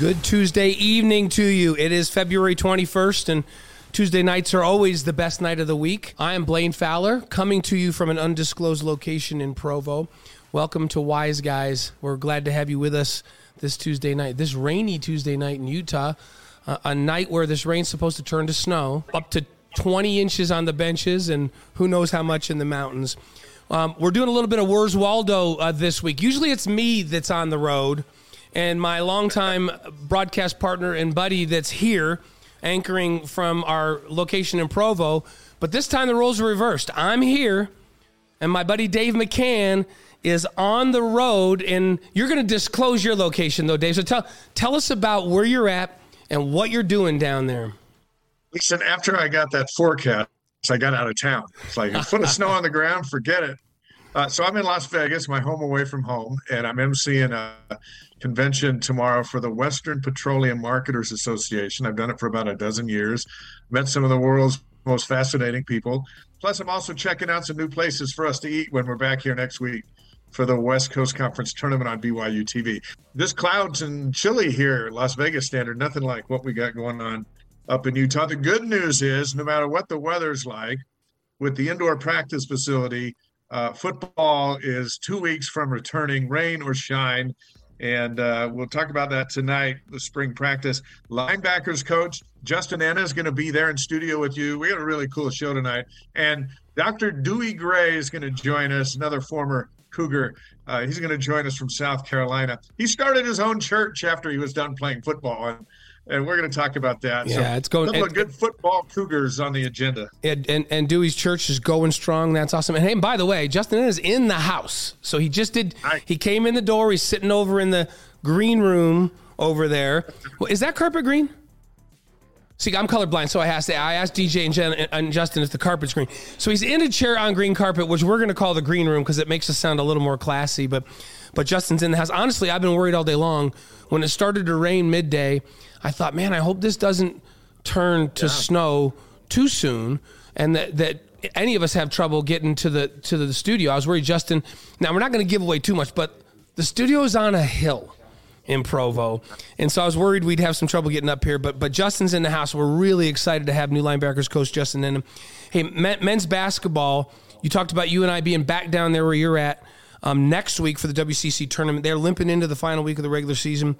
Good Tuesday evening to you. It is February 21st and Tuesday nights are always the best night of the week. I am Blaine Fowler, coming to you from an undisclosed location in Provo. Welcome to Wise Guys. We're glad to have you with us this Tuesday night, this rainy Tuesday night in Utah, uh, a night where this rain's supposed to turn to snow, up to 20 inches on the benches, and who knows how much in the mountains. Um, we're doing a little bit of Where's Waldo uh, this week. Usually it's me that's on the road and my longtime broadcast partner and buddy that's here anchoring from our location in Provo. But this time the roles are reversed. I'm here, and my buddy Dave McCann is on the road, and you're going to disclose your location though, Dave. So tell tell us about where you're at and what you're doing down there. Listen, after I got that forecast, I got out of town. It's like a foot of snow on the ground, forget it. Uh, so I'm in Las Vegas, my home away from home, and I'm emceeing a convention tomorrow for the Western Petroleum Marketers Association. I've done it for about a dozen years, met some of the world's most fascinating people. Plus, I'm also checking out some new places for us to eat when we're back here next week for the West Coast Conference tournament on BYU TV. This clouds and chilly here, Las Vegas standard, nothing like what we got going on up in Utah. The good news is, no matter what the weather's like, with the indoor practice facility, uh, football is two weeks from returning, rain or shine. And uh, we'll talk about that tonight, the spring practice. Linebackers coach Justin Ena is going to be there in studio with you. We got a really cool show tonight. And Dr. Dewey Gray is going to join us, another former Cougar. Uh, he's going to join us from South Carolina. He started his own church after he was done playing football. And and we're going to talk about that. Yeah, so, it's going. A good football Cougars on the agenda. And, and, and Dewey's church is going strong. That's awesome. And hey, by the way, Justin is in the house, so he just did. He came in the door. He's sitting over in the green room over there. Well, is that carpet green? See, I'm colorblind, so I asked I asked DJ and, Jen, and Justin if the carpet's green. So he's in a chair on green carpet, which we're going to call the green room because it makes us sound a little more classy. But but Justin's in the house. Honestly, I've been worried all day long. When it started to rain midday, I thought, man, I hope this doesn't turn to yeah. snow too soon, and that that any of us have trouble getting to the to the studio. I was worried, Justin. Now we're not going to give away too much, but the studio is on a hill in Provo, and so I was worried we'd have some trouble getting up here. But but Justin's in the house. We're really excited to have new linebackers coach Justin Ena. Hey, men's basketball. You talked about you and I being back down there where you're at um, next week for the WCC tournament. They're limping into the final week of the regular season.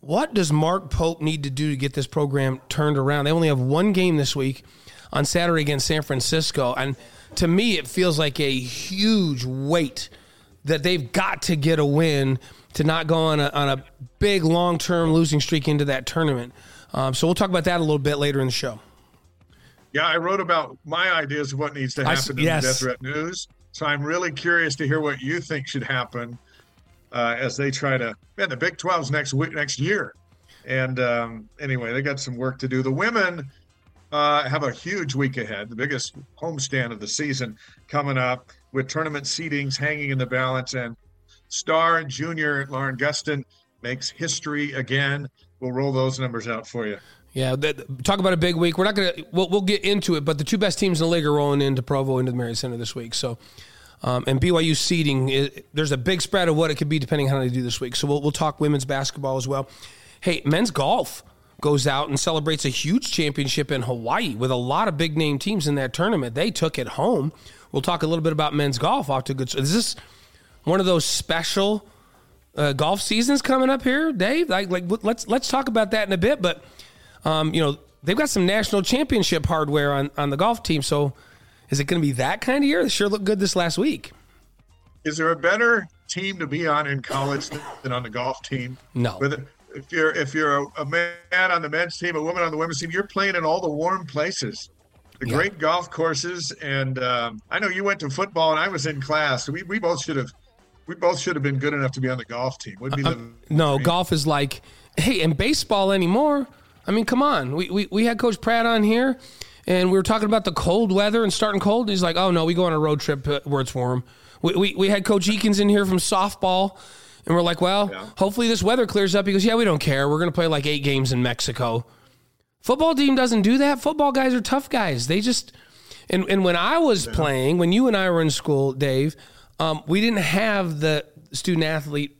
What does Mark Pope need to do to get this program turned around? They only have one game this week on Saturday against San Francisco. And to me, it feels like a huge weight that they've got to get a win to not go on a, on a big long term losing streak into that tournament. Um, so we'll talk about that a little bit later in the show. Yeah, I wrote about my ideas of what needs to happen I, in yes. the Deseret News. So I'm really curious to hear what you think should happen uh, as they try to. Man, the Big 12's next week, next year, and um, anyway, they got some work to do. The women uh, have a huge week ahead, the biggest homestand of the season coming up, with tournament seedings hanging in the balance. And star junior Lauren Gustin makes history again. We'll roll those numbers out for you. Yeah, that, talk about a big week. We're not gonna. We'll, we'll get into it, but the two best teams in the league are rolling into Provo into the Marriott Center this week. So um, and BYU seeding, it, there's a big spread of what it could be depending on how they do this week. So we'll, we'll talk women's basketball as well. Hey, men's golf goes out and celebrates a huge championship in Hawaii with a lot of big name teams in that tournament. They took it home. We'll talk a little bit about men's golf. Off to good. Is this one of those special uh, golf seasons coming up here, Dave? Like, like let's let's talk about that in a bit. But um, you know, they've got some national championship hardware on on the golf team, so is it going to be that kind of year? It sure looked good this last week. Is there a better team to be on in college than on the golf team? No. With if you're if you're a, a, man on the men's team, a woman on the women's team, you're playing in all the warm places, the yeah. great golf courses. And um, I know you went to football, and I was in class. we we both should have we both should have been good enough to be on the golf team. Would be uh, the, no golf is like hey, and baseball anymore I mean, come on. We, we, we had Coach Pratt on here, and we were talking about the cold weather and starting cold. And he's like, oh, no, we go on a road trip uh, where it's warm. We, we, we had Coach Eakins in here from softball, and we're like, well, yeah. hopefully this weather clears up. He goes, yeah, we don't care. We're going to play like eight games in Mexico. Football team doesn't do that. Football guys are tough guys. They just and and when I was yeah. playing, when you and I were in school, Dave, um, we didn't have the student athlete.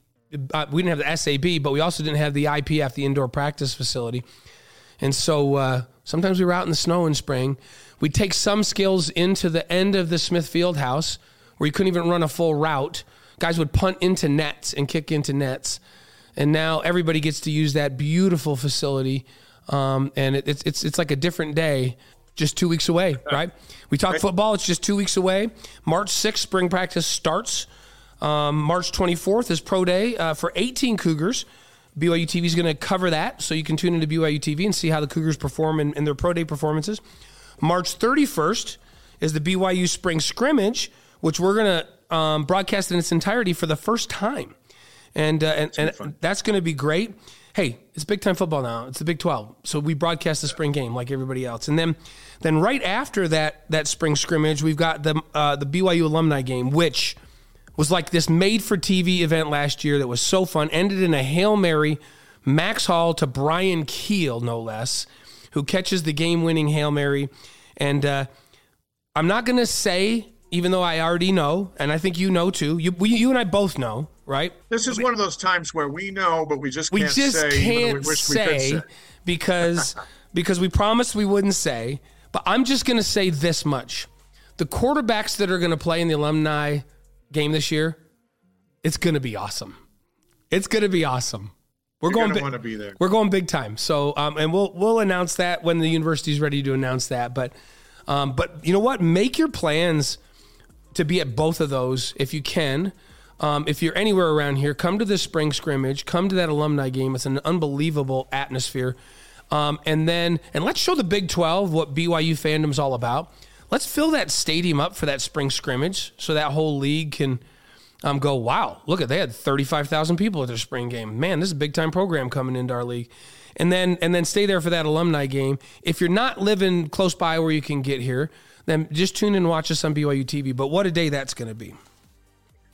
Uh, we didn't have the SAB, but we also didn't have the IPF, the indoor practice facility. And so uh, sometimes we were out in the snow in spring. We'd take some skills into the end of the Smith Field house where you couldn't even run a full route. Guys would punt into nets and kick into nets. And now everybody gets to use that beautiful facility um, and it, it's it's it's like a different day, just two weeks away, right? We talk football; it's just two weeks away. March sixth, spring practice starts. Um, March twenty fourth is pro day uh, for eighteen Cougars. BYU TV is going to cover that, so you can tune into BYU TV and see how the Cougars perform in, in their pro day performances. March thirty first is the BYU spring scrimmage, which we're going to um, broadcast in its entirety for the first time, and uh, and, and that's going to be great hey, it's big time football now. It's the Big 12. So we broadcast the spring game like everybody else. And then then right after that that spring scrimmage, we've got the uh, the BYU alumni game, which was like this made for TV event last year that was so fun. Ended in a Hail Mary, Max Hall to Bryan Kehl, no less, who catches the game winning Hail Mary. And uh, I'm not going to say, even though I already know, and I think you know too, you, we, you and I both know right? This is one of those times where we know, but we just we can't just say, can't say, say, because because we promised we wouldn't say. But I'm just going to say this much: the quarterbacks that are going to play in the alumni game this year, it's to be awesome. It's to be awesome. We're You're going to be there. We're going big time. So, um, and we'll we'll announce that when the university is ready to announce that. But, um, but you know what? Make your plans to be at both of those if you can. Um, if you're anywhere around here, come to this spring scrimmage. Come to that alumni game. It's an unbelievable atmosphere. Um, and then, and let's show the Big 12 what BYU fandom's all about. Let's fill that stadium up for that spring scrimmage so that whole league can um, go, wow, look at they had 35,000 people at their spring game. Man, this is a big time program coming into our league. And then and then stay there for that alumni game. If you're not living close by where you can get here, then just tune in and watch us on BYU TV. But what a day that's going to be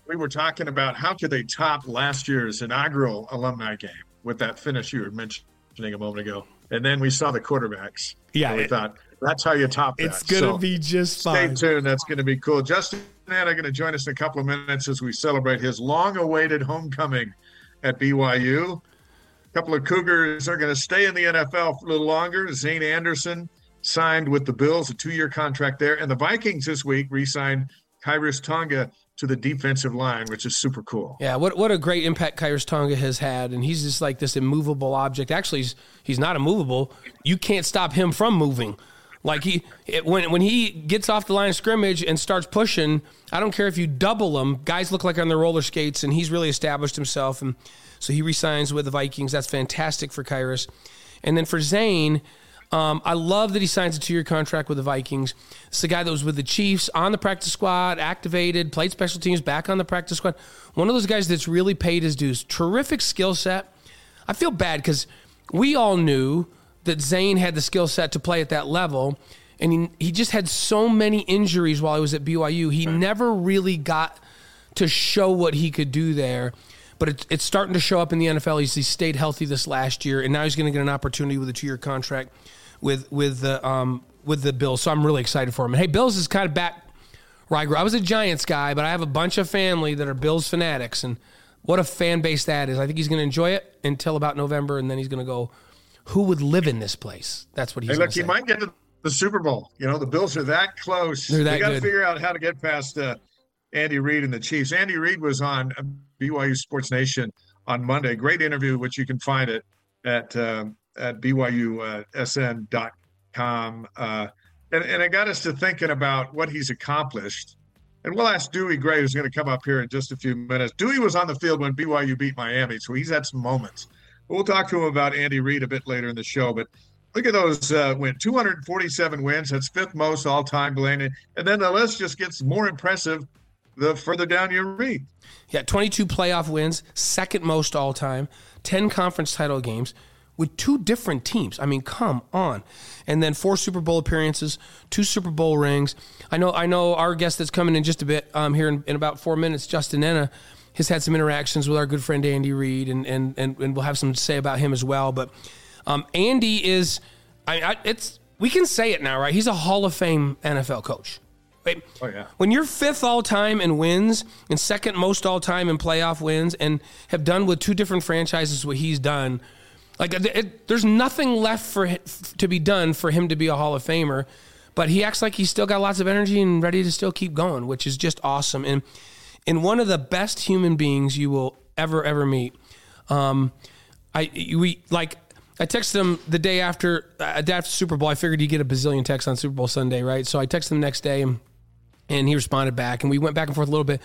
we were talking about how could they top last year's inaugural alumni game with that finish you were mentioning a moment ago, and then we saw the quarterbacks. Yeah, we it, thought that's how you top that. It's gonna so be just fine. Stay tuned. That's gonna be cool. Justin and are going to join us in a couple of minutes as we celebrate his long-awaited homecoming at BYU. A couple of Cougars are going to stay in the NFL for a little longer. Zayne Anderson signed with the Bills, a two-year contract there, and the Vikings this week re-signed Khyiris Tonga to the defensive line, which is super cool. Yeah, what what a great impact Khyiris Tonga has had, and he's just like this immovable object. Actually, he's he's not immovable. You can't stop him from moving. Like he it, when when he gets off the line of scrimmage and starts pushing, I don't care if you double him. Guys look like on their roller skates, and he's really established himself. And so he resigns with the Vikings. That's fantastic for Khyiris. And then for Zayne, um, I love that he signs a two year contract with the Vikings. It's a guy that was with the Chiefs on the practice squad, activated, played special teams, back on the practice squad. One of those guys that's really paid his dues. Terrific skill set. I feel bad because we all knew that Zayne had the skill set to play at that level, and he, he just had so many injuries while he was at BYU. He never really got to show what he could do there but it's, it's starting to show up in the NFL. He's, he stayed healthy this last year, and now he's going to get an opportunity with a two year contract with with the um, with the Bills. So I'm really excited for him. And hey, Bills is kind of back where I grew. I was a Giants guy, but I have a bunch of family that are Bills fanatics, and what a fan base that is. I think he's going to enjoy it until about November, and then he's going to go. Who would live in this place? That's what he's. Hey, look, he might get to the Super Bowl. You know, the Bills are that close. They're that they got to figure out how to get past uh, Andy Reid and the Chiefs. Andy Reid was on BYU Sports Nation on Monday. Great interview, which you can find it at uh, at BYUSN.com com. Uh, and, and it got us to thinking about what he's accomplished. And we'll ask Dewey Gray, who's going to come up here in just a few minutes. Dewey was on the field when BYU beat Miami, so he's had some moments. We'll talk to him about Andy Reid a bit later in the show. But look at those uh, win 247 wins. That's fifth most all time, Blaine. And then the list just gets more impressive the further down you read. Yeah, 22 playoff wins, second most all time, 10 conference title games. with two different teams. I mean, come on. And then four Super Bowl appearances, two Super Bowl rings. I know I know our guest that's coming in just a bit um, here in, in about four minutes, Justin Ena, has had some interactions with our good friend Andy Reid, and, and, and, and we'll have some to say about him as well. But um, Andy is, I, I, it's we can say it now, right? He's a Hall of Fame NFL coach. Right? Oh, yeah. When you're fifth all time in wins and second most all time in playoff wins and have done with two different franchises what he's done – like, it, there's nothing left for to be done for him to be a Hall of Famer, but he acts like he's still got lots of energy and ready to still keep going, which is just awesome. And and one of the best human beings you will ever ever meet. Um, I we like I texted him the day after uh, after Super Bowl. I figured he'd get a bazillion texts on Super Bowl Sunday, right? So I texted him the next day, and, and he responded back, and we went back and forth a little bit.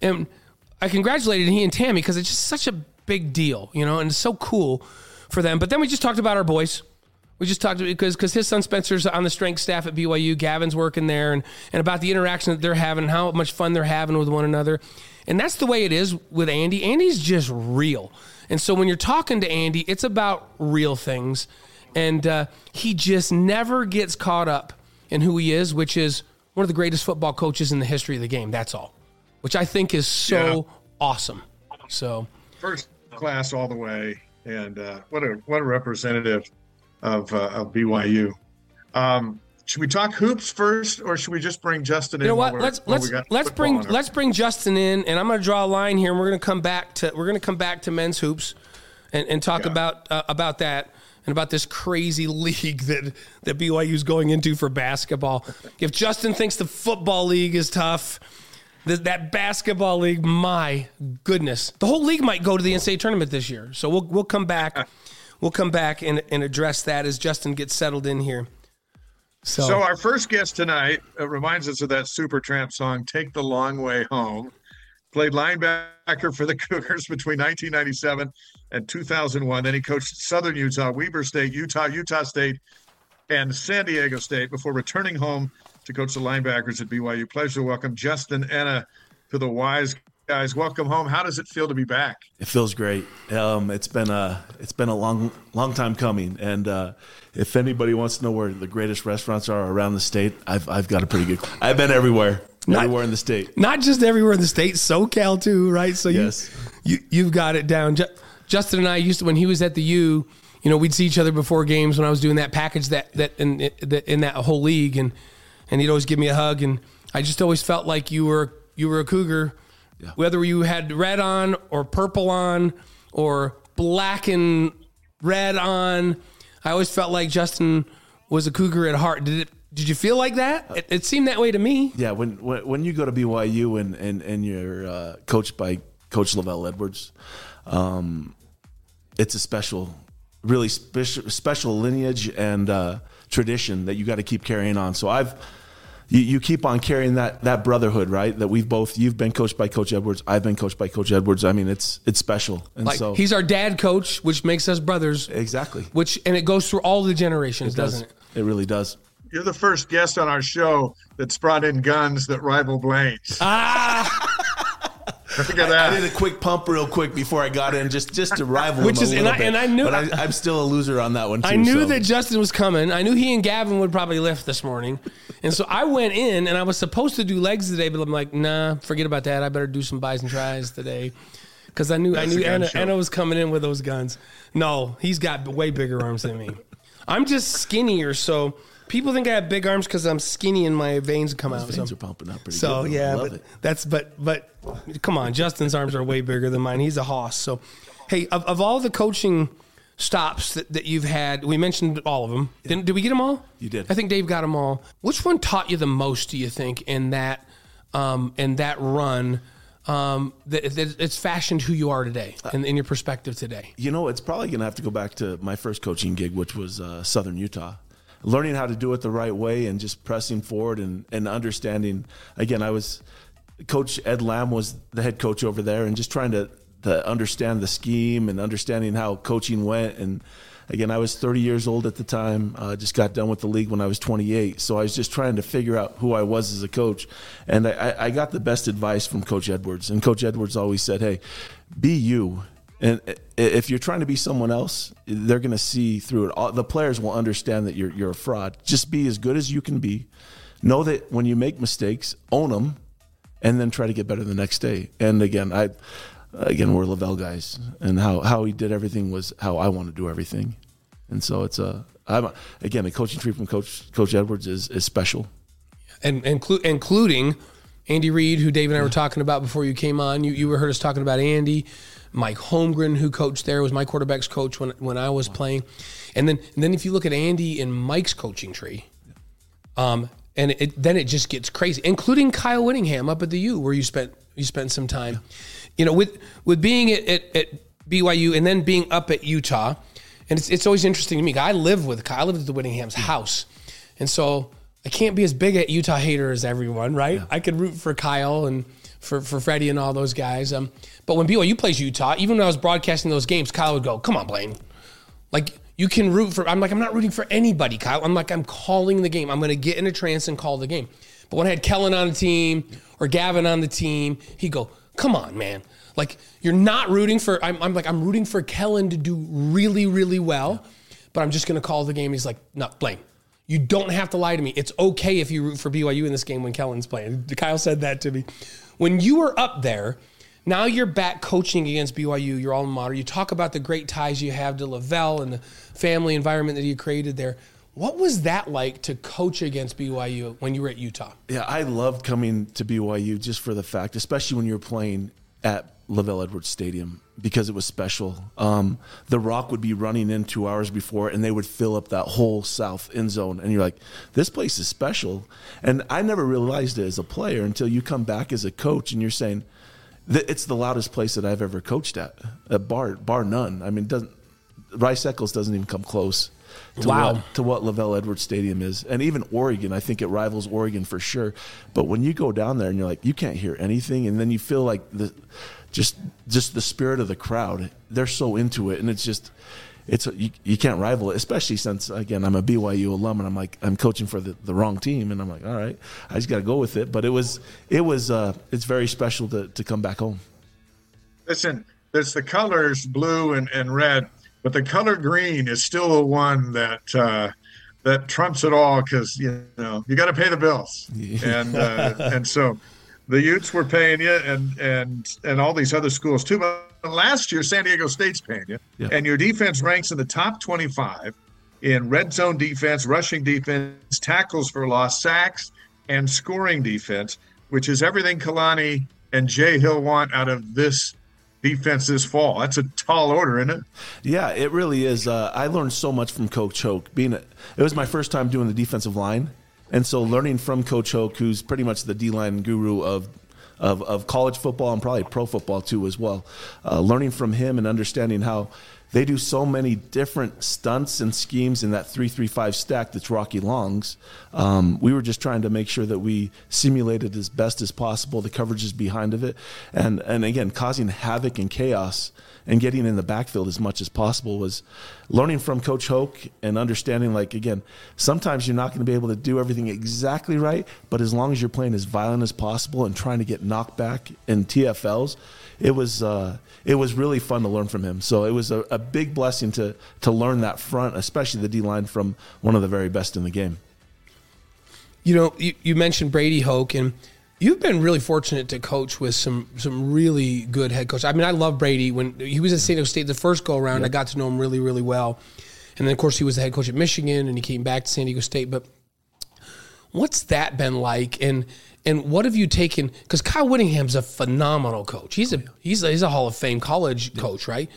And I congratulated he and Tammy because it's just such a big deal, you know, and it's so cool for them. But then we just talked about our boys. We just talked because because his son Spencer's on the strength staff at BYU. Gavin's working there, and and about the interaction that they're having, and how much fun they're having with one another, and that's the way it is with Andy. Andy's just real, and so when you're talking to Andy, it's about real things, and uh, he just never gets caught up in who he is, which is one of the greatest football coaches in the history of the game. That's all, which I think is so yeah. awesome. So first class all the way and uh, what a what a representative of uh, of BYU. Um, should we talk hoops first, or should we just bring Justin in? You know what? Let's let's let's bring let's bring Justin in, and I'm going to draw a line here, and we're going to come back to we're going to come back to men's hoops, and, and talk yeah. about uh, about that and about this crazy league that that BYU is going into for basketball. If Justin thinks the football league is tough, that basketball league, my goodness, the whole league might go to the NCAA tournament this year. So we'll we'll come back, we'll come back and, and address that as Justin gets settled in here. So, so our first guest tonight uh, reminds us of that Supertramp song, "Take the Long Way Home." Played linebacker for the Cougars between 1997 and 2001. Then he coached Southern Utah, Weber State, Utah, Utah State, and San Diego State before returning home to coach the linebackers at BYU. Pleasure to welcome Justin Ena to the Wise guys. Welcome home. How does it feel to be back? It feels great. Um, it's been a it's been a long long time coming, and uh, if anybody wants to know where the greatest restaurants are around the state, I've I've got a pretty good. I've been everywhere. Not, everywhere in the state. Not just everywhere in the state, SoCal too, right? So yes. you, you you've got it down. Justin and I used to when he was at the U, you know, we'd see each other before games when I was doing that package that that in in that whole league, and and he'd always give me a hug. And I just always felt like you were you were a cougar, yeah. whether you had red on or purple on or black and red on. I always felt like Justin was a cougar at heart. Did it? Did you feel like that? It, it seemed that way to me. Yeah, when when, when you go to BYU and and and you're uh, coached by Coach LaVell Edwards, um, it's a special, really special special lineage and uh, tradition that you got to keep carrying on. So I've you, you keep on carrying that that brotherhood, right? That we've both you've been coached by Coach Edwards, I've been coached by Coach Edwards. I mean, it's it's special, and like, so he's our dad coach, which makes us brothers. Exactly. Which and it goes through all the generations, it does. doesn't it? It really does. You're the first guest on our show that's brought in guns that rival Blaine's. Ah. Look at that. I, I, did a quick pump real quick before I got in, just just to rival Which him is, and I, bit. and I knew, but I, am still a loser on that one. Too, I knew so. that Justin was coming. I knew he and Gavin would probably lift this morning, and so I went in and I was supposed to do legs today, but I'm like, nah, forget about that. I better do some buys and tries today because I knew That's I knew Ena, Ena was coming in with those guns. No, he's got way bigger arms than me. I'm just skinnier, so People think I have big arms because I'm skinny and my veins come Those out. Veins so. are pumping up pretty so, good. yeah, but it. that's but but come on, Justin's arms are way bigger than mine. He's a hoss. So, hey, of, of all the coaching stops that, that you've had, we mentioned all of them. Yeah. Did, did we get them all? You did. I think Dave got them all. Which one taught you the most? Do you think in that um, in that run? um, that, that, it's fashioned who you are today and in your perspective today? You know, it's probably going to have to go back to my first coaching gig, which was uh, Southern Utah learning how to do it the right way and just pressing forward and, and understanding. Again, I was Coach Ed Lamb was the head coach over there, and just trying to to understand the scheme and understanding how coaching went. And again, I was 30 years old at the time. Uh, just got done with the league when I was 28, so I was just trying to figure out who I was as a coach. And I, I got the best advice from Coach Edwards, and Coach Edwards always said, "Hey, be you." And if you're trying to be someone else, they're going to see through it. All, the players will understand that you're you're a fraud. Just be as good as you can be. Know that when you make mistakes, own them, and then try to get better the next day. And again, I again we're LaVell guys, and how how he did everything was how I want to do everything. And so it's a I'm a, again the coaching tree from Coach Coach Edwards is is special, and inclu- including Andy Reid, who Dave and I were talking about before you came on. You you heard us talking about Andy. Mike Holmgren, who coached there, was my quarterback's coach when when I was playing. And then and then if you look at Andy and Mike's coaching tree, um, and it, then it just gets crazy, including Kyle Whittingham up at the U, where you spent you spent some time. You know, with with being at, at, at BYU and then being up at Utah, and it's it's always interesting to me. I live with Kyle. I live at the Whittingham's house, and so I can't be as big a Utah hater as everyone, right? Yeah. I could root for Kyle and for for Freddie and all those guys. Um, but when BYU plays Utah, even when I was broadcasting those games, Kyle would go, "Come on, Blaine, like." You can root for. I'm like, I'm not rooting for anybody, Kyle. I'm like, I'm calling the game. I'm going to get in a trance and call the game. But when I had Kellen on the team or Gavin on the team, he'd go, "Come on, man! Like you're not rooting for. I'm, I'm like, I'm rooting for Kellen to do really, really well, but I'm just going to call the game." He's like, "No, Blaine, you don't have to lie to me. It's okay if you root for BYU in this game when Kellen's playing." Kyle said that to me. When you were up there now you're back coaching against BYU, your alma mater. You talk about the great ties you have to LaVell and the family environment that you created there. What was that like to coach against BYU when you were at Utah? Yeah, I loved coming to BYU just for the fact, especially when you were playing at LaVell Edwards Stadium, because it was special. Um, the Rock would be running in two hours before, and they would fill up that whole south end zone. And you're like, this place is special. And I never realized it as a player until you come back as a coach and you're saying – it's the loudest place that I've ever coached at, at bar bar none. I mean, doesn't Rice Eccles doesn't even come close. To wow. what, to what LaVell Edwards Stadium is, and even Oregon, I think it rivals Oregon for sure. But when you go down there and you're like, you can't hear anything, and then you feel like the just just the spirit of the crowd. They're so into it, and it's just it's you, you can't rival it, especially since again I'm a BYU alum and I'm like I'm coaching for the, the wrong team and I'm like all right I just got to go with it. But it was it was uh, it's very special to to come back home. Listen, there's the colors blue and, and red, but the color green is still the one that uh, that trumps it all because you know you got to pay the bills and uh, and so the Utes were paying you and and and all these other schools too. But last year San Diego State's paying you, yeah. and your defense ranks in the top 25 in red zone defense, rushing defense, tackles for loss, sacks, and scoring defense, which is everything Kalani and Jay Hill want out of this defense this fall. That's a tall order, isn't it? Yeah, it really is. Uh, I learned so much from Coach Hoke. Being, a, it was my first time doing the defensive line, and so learning from Coach Hoke, who's pretty much the D line guru of of, of college football and probably pro football too as well. Uh, learning from him and understanding how they do so many different stunts and schemes in that three-three-five stack that's Rocky Long's. Um, we were just trying to make sure that we simulated as best as possible the coverages behind of it, and and again causing havoc and chaos and getting in the backfield as much as possible was learning from Coach Hoke and understanding like again, sometimes you're not going to be able to do everything exactly right, but as long as you're playing as violent as possible and trying to get knocked back in TFLs, it was uh, it was really fun to learn from him. So it was a, a big blessing to to learn that front, especially the D line from one of the very best in the game. You know, you, you mentioned Brady Hoke and You've been really fortunate to coach with some some really good head coaches. I mean, I love Brady. When he was at San Diego State the first go around, yep. I got to know him really, really well. And then, of course, he was the head coach at Michigan, and he came back to San Diego State. But what's that been like? And and what have you taken? Because Kyle Whittingham's a phenomenal coach. He's a oh, he's a, he's a Hall of Fame college coach, right?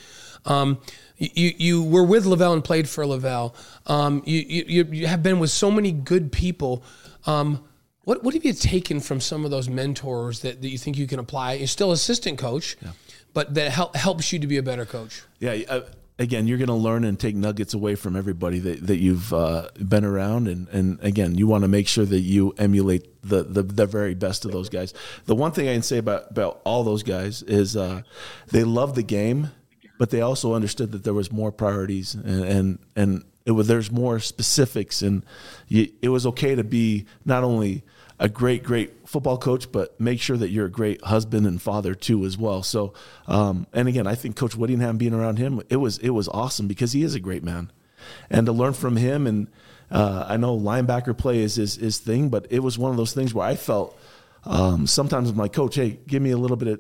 Um, you you were with LaVell and played for LaVell. Um, you, you you have been with so many good people. Um, what what have you taken from some of those mentors that, that you think you can apply? You're still assistant coach, yeah. but that help, helps you to be a better coach. Yeah. Uh, again, you're going to learn and take nuggets away from everybody that, that you've uh, been around, and, and again, you want to make sure that you emulate the, the, the very best of those guys. The one thing I can say about about all those guys is uh, they love the game, but they also understood that there was more priorities, and and, and It was there's more specifics, and you, it was okay to be not only a great, great football coach, but make sure that you're a great husband and father too as well. So, um, and again, I think Coach Whittingham being around him, it was it was awesome because he is a great man, and to learn from him. And uh, I know linebacker play is his, his thing, but it was one of those things where I felt um, sometimes my coach, hey, give me a little bit of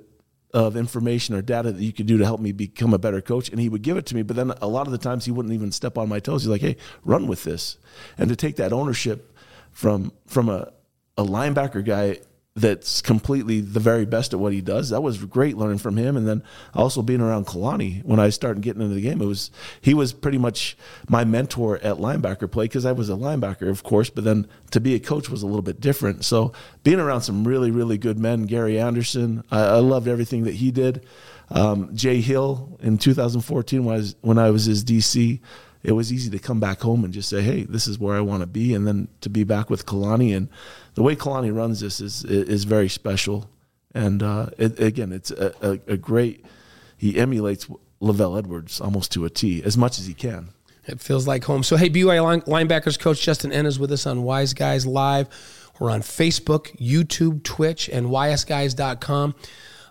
of information or data that you could do to help me become a better coach. And he would give it to me, but then a lot of the times he wouldn't even step on my toes. He's like, hey, run with this. And to take that ownership from from a, a linebacker guy that's completely the very best at what he does. That was great learning from him, and then also being around Kalani when I started getting into the game. It was he was pretty much my mentor at linebacker play because I was a linebacker, of course, but then to be a coach was a little bit different. So being around some really really good men, Gary Anderson, I, I loved everything that he did. Um, Jay Hill in 2014 when I was, when I was his DC it was easy to come back home and just say, "Hey, this is where I want to be," and then to be back with Kalani and the way Kalani runs this is is very special. And uh, it, again, it's a, a, a, great. He emulates LaVell Edwards almost to a T as much as he can. It feels like home. So, hey, BYU linebackers coach Justin Ena is with us on Wise Guys Live. We're on Facebook, YouTube, Twitch, and ysguys.com.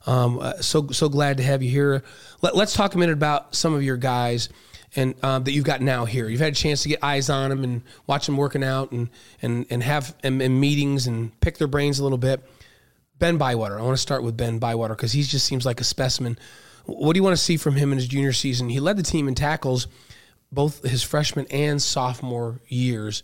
Um, uh, so so glad to have you here. Let, us talk a minute about some of your guys and um, that you've got now here. You've had a chance to get eyes on them and watch them working out and and and have and, and meetings and pick their brains a little bit. Ben Bywater. I want to start with Ben Bywater because he just seems like a specimen. What do you want to see from him in his junior season? He led the team in tackles both his freshman and sophomore years.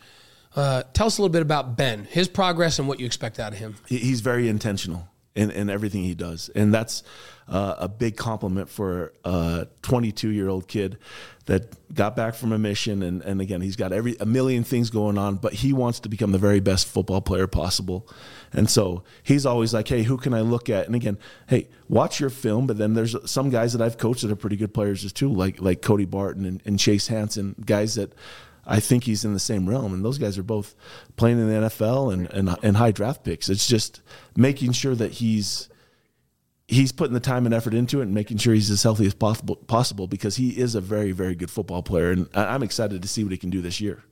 Uh, tell us a little bit about Ben, his progress, and what you expect out of him. He's very intentional in, in everything he does, and that's uh, a big compliment for a 22 year old kid that got back from a mission. And, and again he's got every a million things going on but he wants to become the very best football player possible. And so he's always like hey who can i look at? And again hey watch your film. But then there's some guys that i've coached that are pretty good players too like like cody barton and, and chase hansen guys that I think he's in the same realm, and those guys are both playing in the NFL and, and, and high draft picks. It's just making sure that he's he's putting the time and effort into it and making sure he's as healthy as possible possible because he is a very very good football player and I'm excited to see what he can do this year.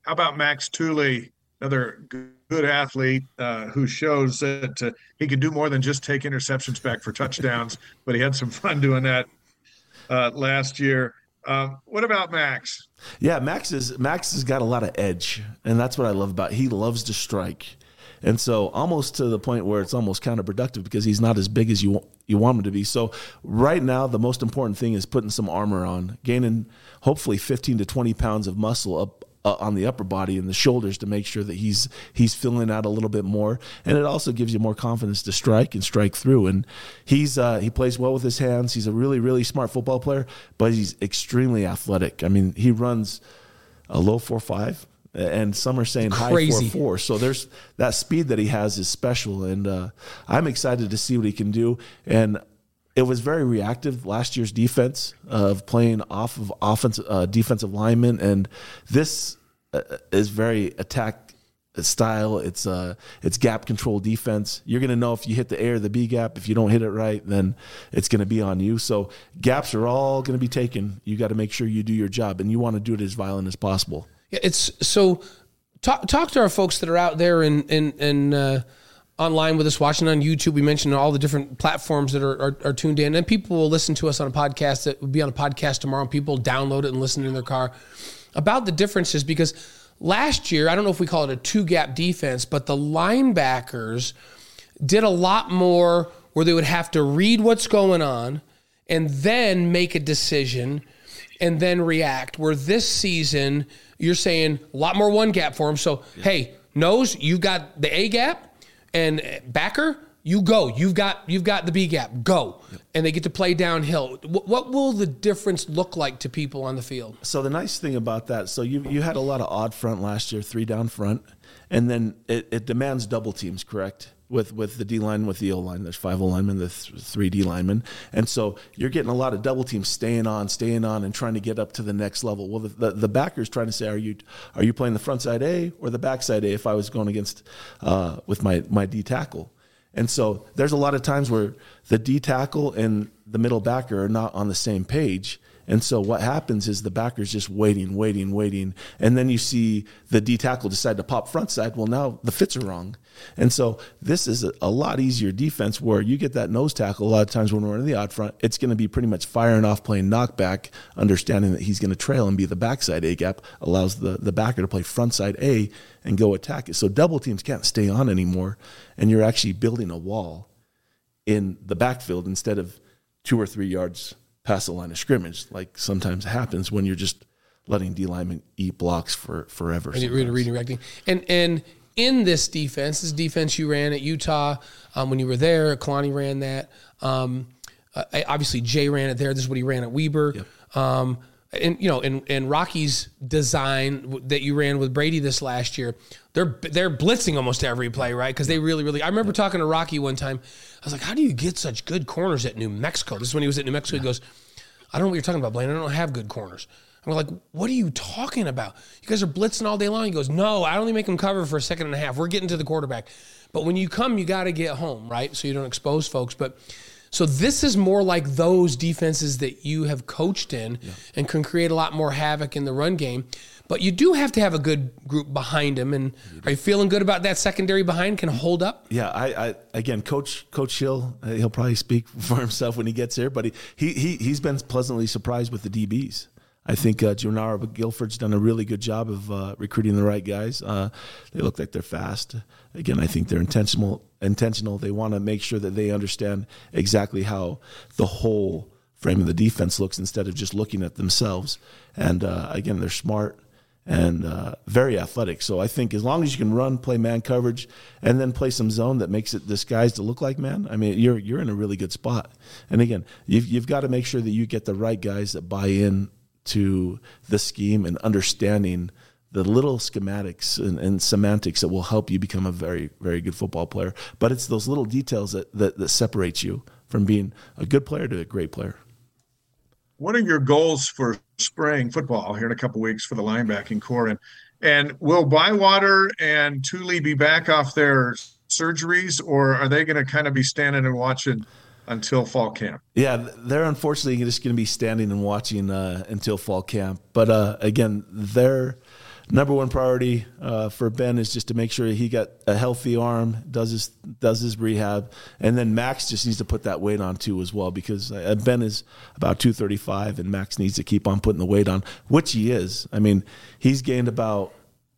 How about Max Tooley, another good athlete uh, who shows that uh, he can do more than just take interceptions back for touchdowns, but he had some fun doing that uh, last year. Um, what about Max? Yeah, Max is Max has got a lot of edge, and that's what I love about. He loves to strike. And so almost to the point where it's almost counterproductive because he's not as big as you you want him to be. So right now the most important thing is putting some armor on, gaining hopefully 15 to 20 pounds of muscle up uh, on the upper body and the shoulders to make sure that he's he's filling out a little bit more, and it also gives you more confidence to strike and strike through. And he's uh, he plays well with his hands. He's a really really smart football player, but he's extremely athletic. I mean, he runs a low four five and some are saying Crazy. high four four. So there's that speed that he has is special, and uh, I'm excited to see what he can do. And it was very reactive last year's defense of playing off of offensive uh, defensive linemen, and this is very attack style. It's uh, it's gap control defense. You're going to know if you hit the A or the B gap. If you don't hit it right, then it's going to be on you. So gaps are all going to be taken. You got to make sure you do your job, and you want to do it as violent as possible. Yeah, it's so. Talk talk to our folks that are out there and and and. Online with us, watching on YouTube. We mentioned all the different platforms that are, are, are, tuned in, and people will listen to us on a podcast that will be on a podcast tomorrow. People download it and listen in their car about the differences because last year, I don't know if we call it a two gap defense, but the linebackers did a lot more where they would have to read what's going on and then make a decision and then react. Where this season, you're saying a lot more one gap for them. So, yeah. hey, nose, you got the A gap, and backer, you go. You've got you've got the B gap. Go, yep. and they get to play downhill. What, what, will the difference look like to people on the field? So the nice thing about that, so you you had a lot of odd front last year, three down front, and then it, it demands double teams, correct? with with the D line with the O line. There's five O linemen, the th- three D linemen, and so you're getting a lot of double teams staying on, staying on, and trying to get up to the next level. Well, the, the, the backer's trying to say, are you are you playing the front side A or the back side A? If I was going against uh, with my my D tackle, and so there's a lot of times where the D tackle and the middle backer are not on the same page. And so what happens is the backer's just waiting, waiting, waiting. And then you see the D tackle decide to pop front side. Well, now the fits are wrong. And so this is a, lot easier defense where you get that nose tackle a lot of times when we're in the odd front, it's going to be pretty much firing off playing knockback, understanding that he's going to trail and be the backside A gap, allows the, the backer to play front side A and go attack it. So double teams can't stay on anymore. And you're actually building a wall in the backfield instead of two or three yards past the line of scrimmage, like sometimes happens when you're just letting D linemen eat blocks for forever. And redirecting. And and in this defense, this defense you ran at Utah um, when you were there, Kalani ran that. Um, uh, obviously, Jay ran it there. This is what he ran at Weber. Yep. Um, and you know, in, in Rocky's design that you ran with Brady this last year, they're they're blitzing almost every play, right? Because they really, really. I remember talking to Rocky one time. I was like, "How do you get such good corners at New Mexico?" This is when he was at New Mexico. He goes, "I don't know what you're talking about, Blaine. I don't have good corners." I'm like, "What are you talking about? You guys are blitzing all day long." He goes, "No, I only make them cover for a second and a half. We're getting to the quarterback, but when you come, you got to get home, right? So you don't expose folks, but." So this is more like those defenses that you have coached in yeah. and can create a lot more havoc in the run game. But you do have to have a good group behind him. And are you feeling good about that secondary behind can hold up? Yeah, I, I again, Coach Coach Hill, uh, he'll probably speak for himself when he gets here, but he, he he he's been pleasantly surprised with the DBs. I think uh, Jernaro Gilford's done a really good job of uh, recruiting the right guys. Uh, they look like they're fast. Again, I think they're intentional. Intentional. They want to make sure that they understand exactly how the whole frame of the defense looks instead of just looking at themselves. And uh, again, they're smart and uh, very athletic. So I think as long as you can run, play man coverage, and then play some zone that makes it disguised to look like man, I mean, you're you're in a really good spot. And again, you've you've got to make sure that you get the right guys that buy in to the scheme and understanding the little schematics and, and, semantics that will help you become a very, very good football player. But it's those little details that, that, that separates you from being a good player to a great player. What are your goals for spring football here in a couple weeks for the linebacking corps? And, and will Bywater and Tooley be back off their surgeries, or are they going to kind of be standing and watching – until fall camp. Yeah, they're unfortunately just going to be standing and watching uh, until fall camp. But uh, again, their number one priority uh, for Ben is just to make sure he got a healthy arm, does his does his rehab, and then Max just needs to put that weight on too as well because uh, Ben is about two thirty five, and Max needs to keep on putting the weight on, which he is. I mean, he's gained about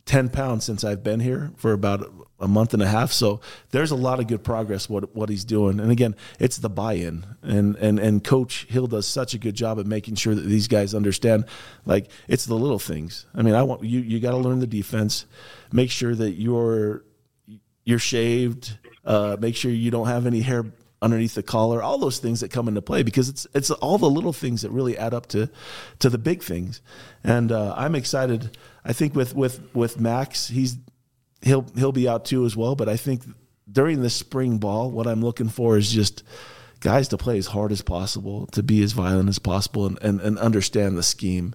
10 pounds since I've been here for about a month and a half. So there's a lot of good progress what what he's doing. And again, it's the buy-in. And and and coach Hill does such a good job at making sure that these guys understand like it's the little things. I mean, I want you you got to learn the defense. Make sure that you're you're shaved. Uh, make sure you don't have any hair underneath the collar, all those things that come into play because it's it's all the little things that really add up to to the big things. And uh, I'm excited. I think with with with Max, he's he'll he'll be out too as well. But I think during the spring ball, what I'm looking for is just guys to play as hard as possible, to be as violent as possible, and and, and understand the scheme.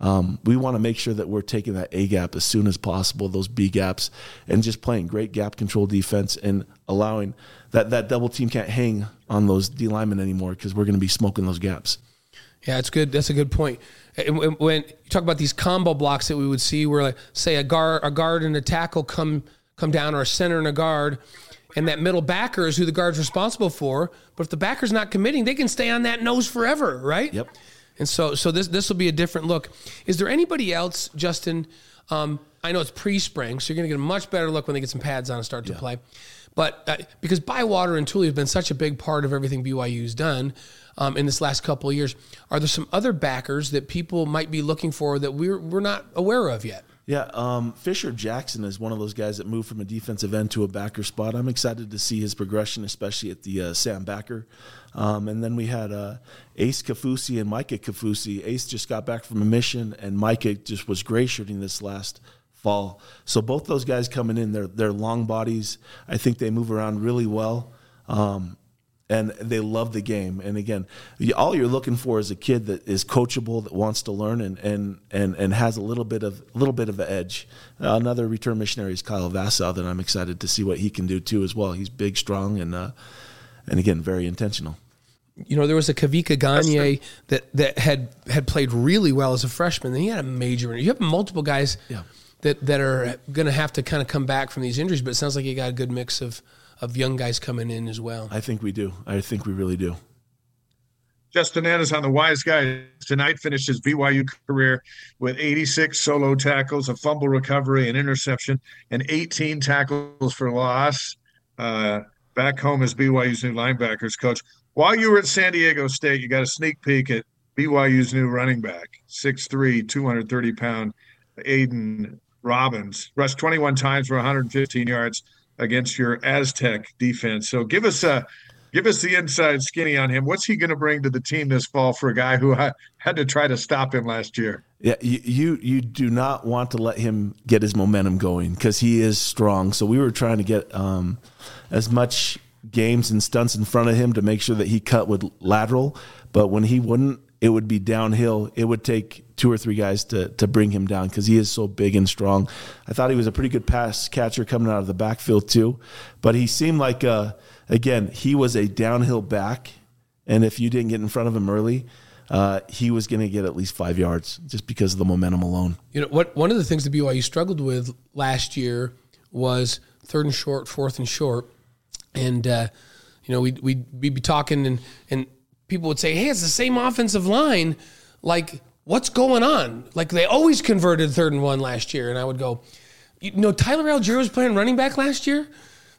Um, we want to make sure that we're taking that A gap as soon as possible, those B gaps, and just playing great gap control defense and allowing that that double team can't hang on those D linemen anymore because we're going to be smoking those gaps. Yeah, it's good. That's a good point. When you talk about these combo blocks that we would see, where like say a guard, a guard and a tackle come come down, or a center and a guard, and that middle backer is who the guard's responsible for. But if the backer's not committing, they can stay on that nose forever, right? Yep. And so, so this this will be a different look. Is there anybody else, Justin? Um, I know it's pre-spring, so you're going to get a much better look when they get some pads on and start to yeah. play. But uh, because Bywater and Tooley have been such a big part of everything BYU's done um, in this last couple of years, are there some other backers that people might be looking for that we're we're not aware of yet? Yeah, um, Fisher Jackson is one of those guys that moved from a defensive end to a backer spot. I'm excited to see his progression, especially at the uh, Sam Backer. Um, and then we had uh, Ace Kaufusi and Micah Kaufusi. Ace just got back from a mission, and Micah just was gray shirting this last fall. So both those guys coming in, they're they're long bodies. I think they move around really well. Um, and they love the game. And again, all you're looking for is a kid that is coachable, that wants to learn, and and and, and has a little bit of a little bit of an edge. Uh, another return missionary is Kyle Vassau that I'm excited to see what he can do too as well. He's big, strong, and uh, and again very intentional. you know, there was a Kavika Gagne that that had had played really well as a freshman. Then he had a major. You have multiple guys Yeah. That that are going to have to kind of come back from these injuries. But it sounds like you got a good mix of of young guys coming in as well. I think we do. I think we really do. Justin Ennis on the Wise Guys tonight finished his BYU career with 86 solo tackles, a fumble recovery, an interception, and 18 tackles for loss. Uh, back home as BYU's new linebackers coach. While you were at San Diego State, you got a sneak peek at BYU's new running back, 6'3, 230 pound Aiden Robbins, rushed 21 times for 115 yards against your Aztec defense. So give us a give us the inside skinny on him. What's he going to bring to the team this fall for a guy who had to try to stop him last year? Yeah, you you, you do not want to let him get his momentum going because he is strong. So we were trying to get um, as much games and stunts in front of him to make sure that he cut with lateral. But when he wouldn't, it would be downhill. It would take two or three guys to to bring him down because he is so big and strong. I thought he was a pretty good pass catcher coming out of the backfield too, but he seemed like uh, again he was a downhill back, and if you didn't get in front of him early. Uh, he was going to get at least five yards just because of the momentum alone. You know what? One of the things that BYU struggled with last year was third and short, fourth and short, and uh, you know we'd, we'd, we'd be talking and and people would say, "Hey, it's the same offensive line. Like, what's going on? Like, they always converted third and one last year." And I would go, "You know, Tyler Allgeier was playing running back last year,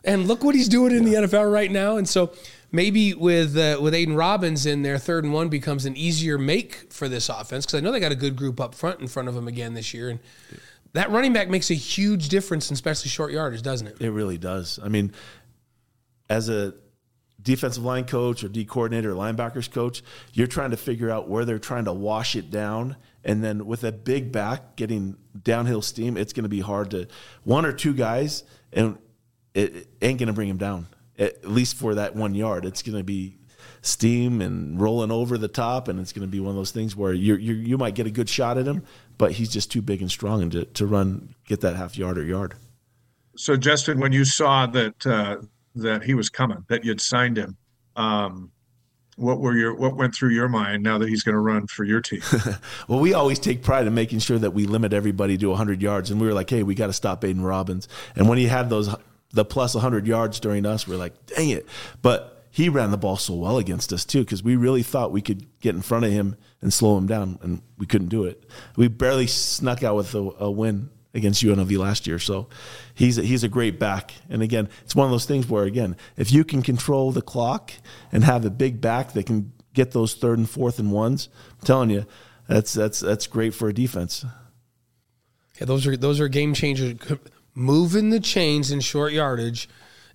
and look what he's doing in the NFL right now." And so maybe with uh, with Aidan Robbins in there, third and one becomes an easier make for this offense because I know they got a good group up front in front of them again this year, and that running back makes a huge difference, in especially short yardage, doesn't it? It really does. I mean, as a defensive line coach or D coordinator or linebackers coach, you're trying to figure out where they're trying to wash it down. And then with a big back getting downhill steam, it's going to be hard to one or two guys, and it ain't going to bring him down. At least for that one yard, it's going to be steam and rolling over the top, and it's going to be one of those things where you you might get a good shot at him, but he's just too big and strong and to, to run get that half yard or yard. So Justin, when you saw that uh, that he was coming, that you'd signed him. Um, what were your what went through your mind now that he's going to run for your team? well, we always take pride in making sure that we limit everybody to 100 yards, and we were like, hey, we got to stop Aidan Robbins. And when he had those the plus 100 yards during us, we are like, dang it! But he ran the ball so well against us too, because we really thought we could get in front of him and slow him down, and we couldn't do it. We barely snuck out with a, a win against UNLV last year. So he's a, he's a great back. And again, it's one of those things where again, if you can control the clock and have a big back that can get those third and fourth and ones, I'm telling you, that's that's that's great for a defense. Yeah, those are those are game changers. Moving the chains in short yardage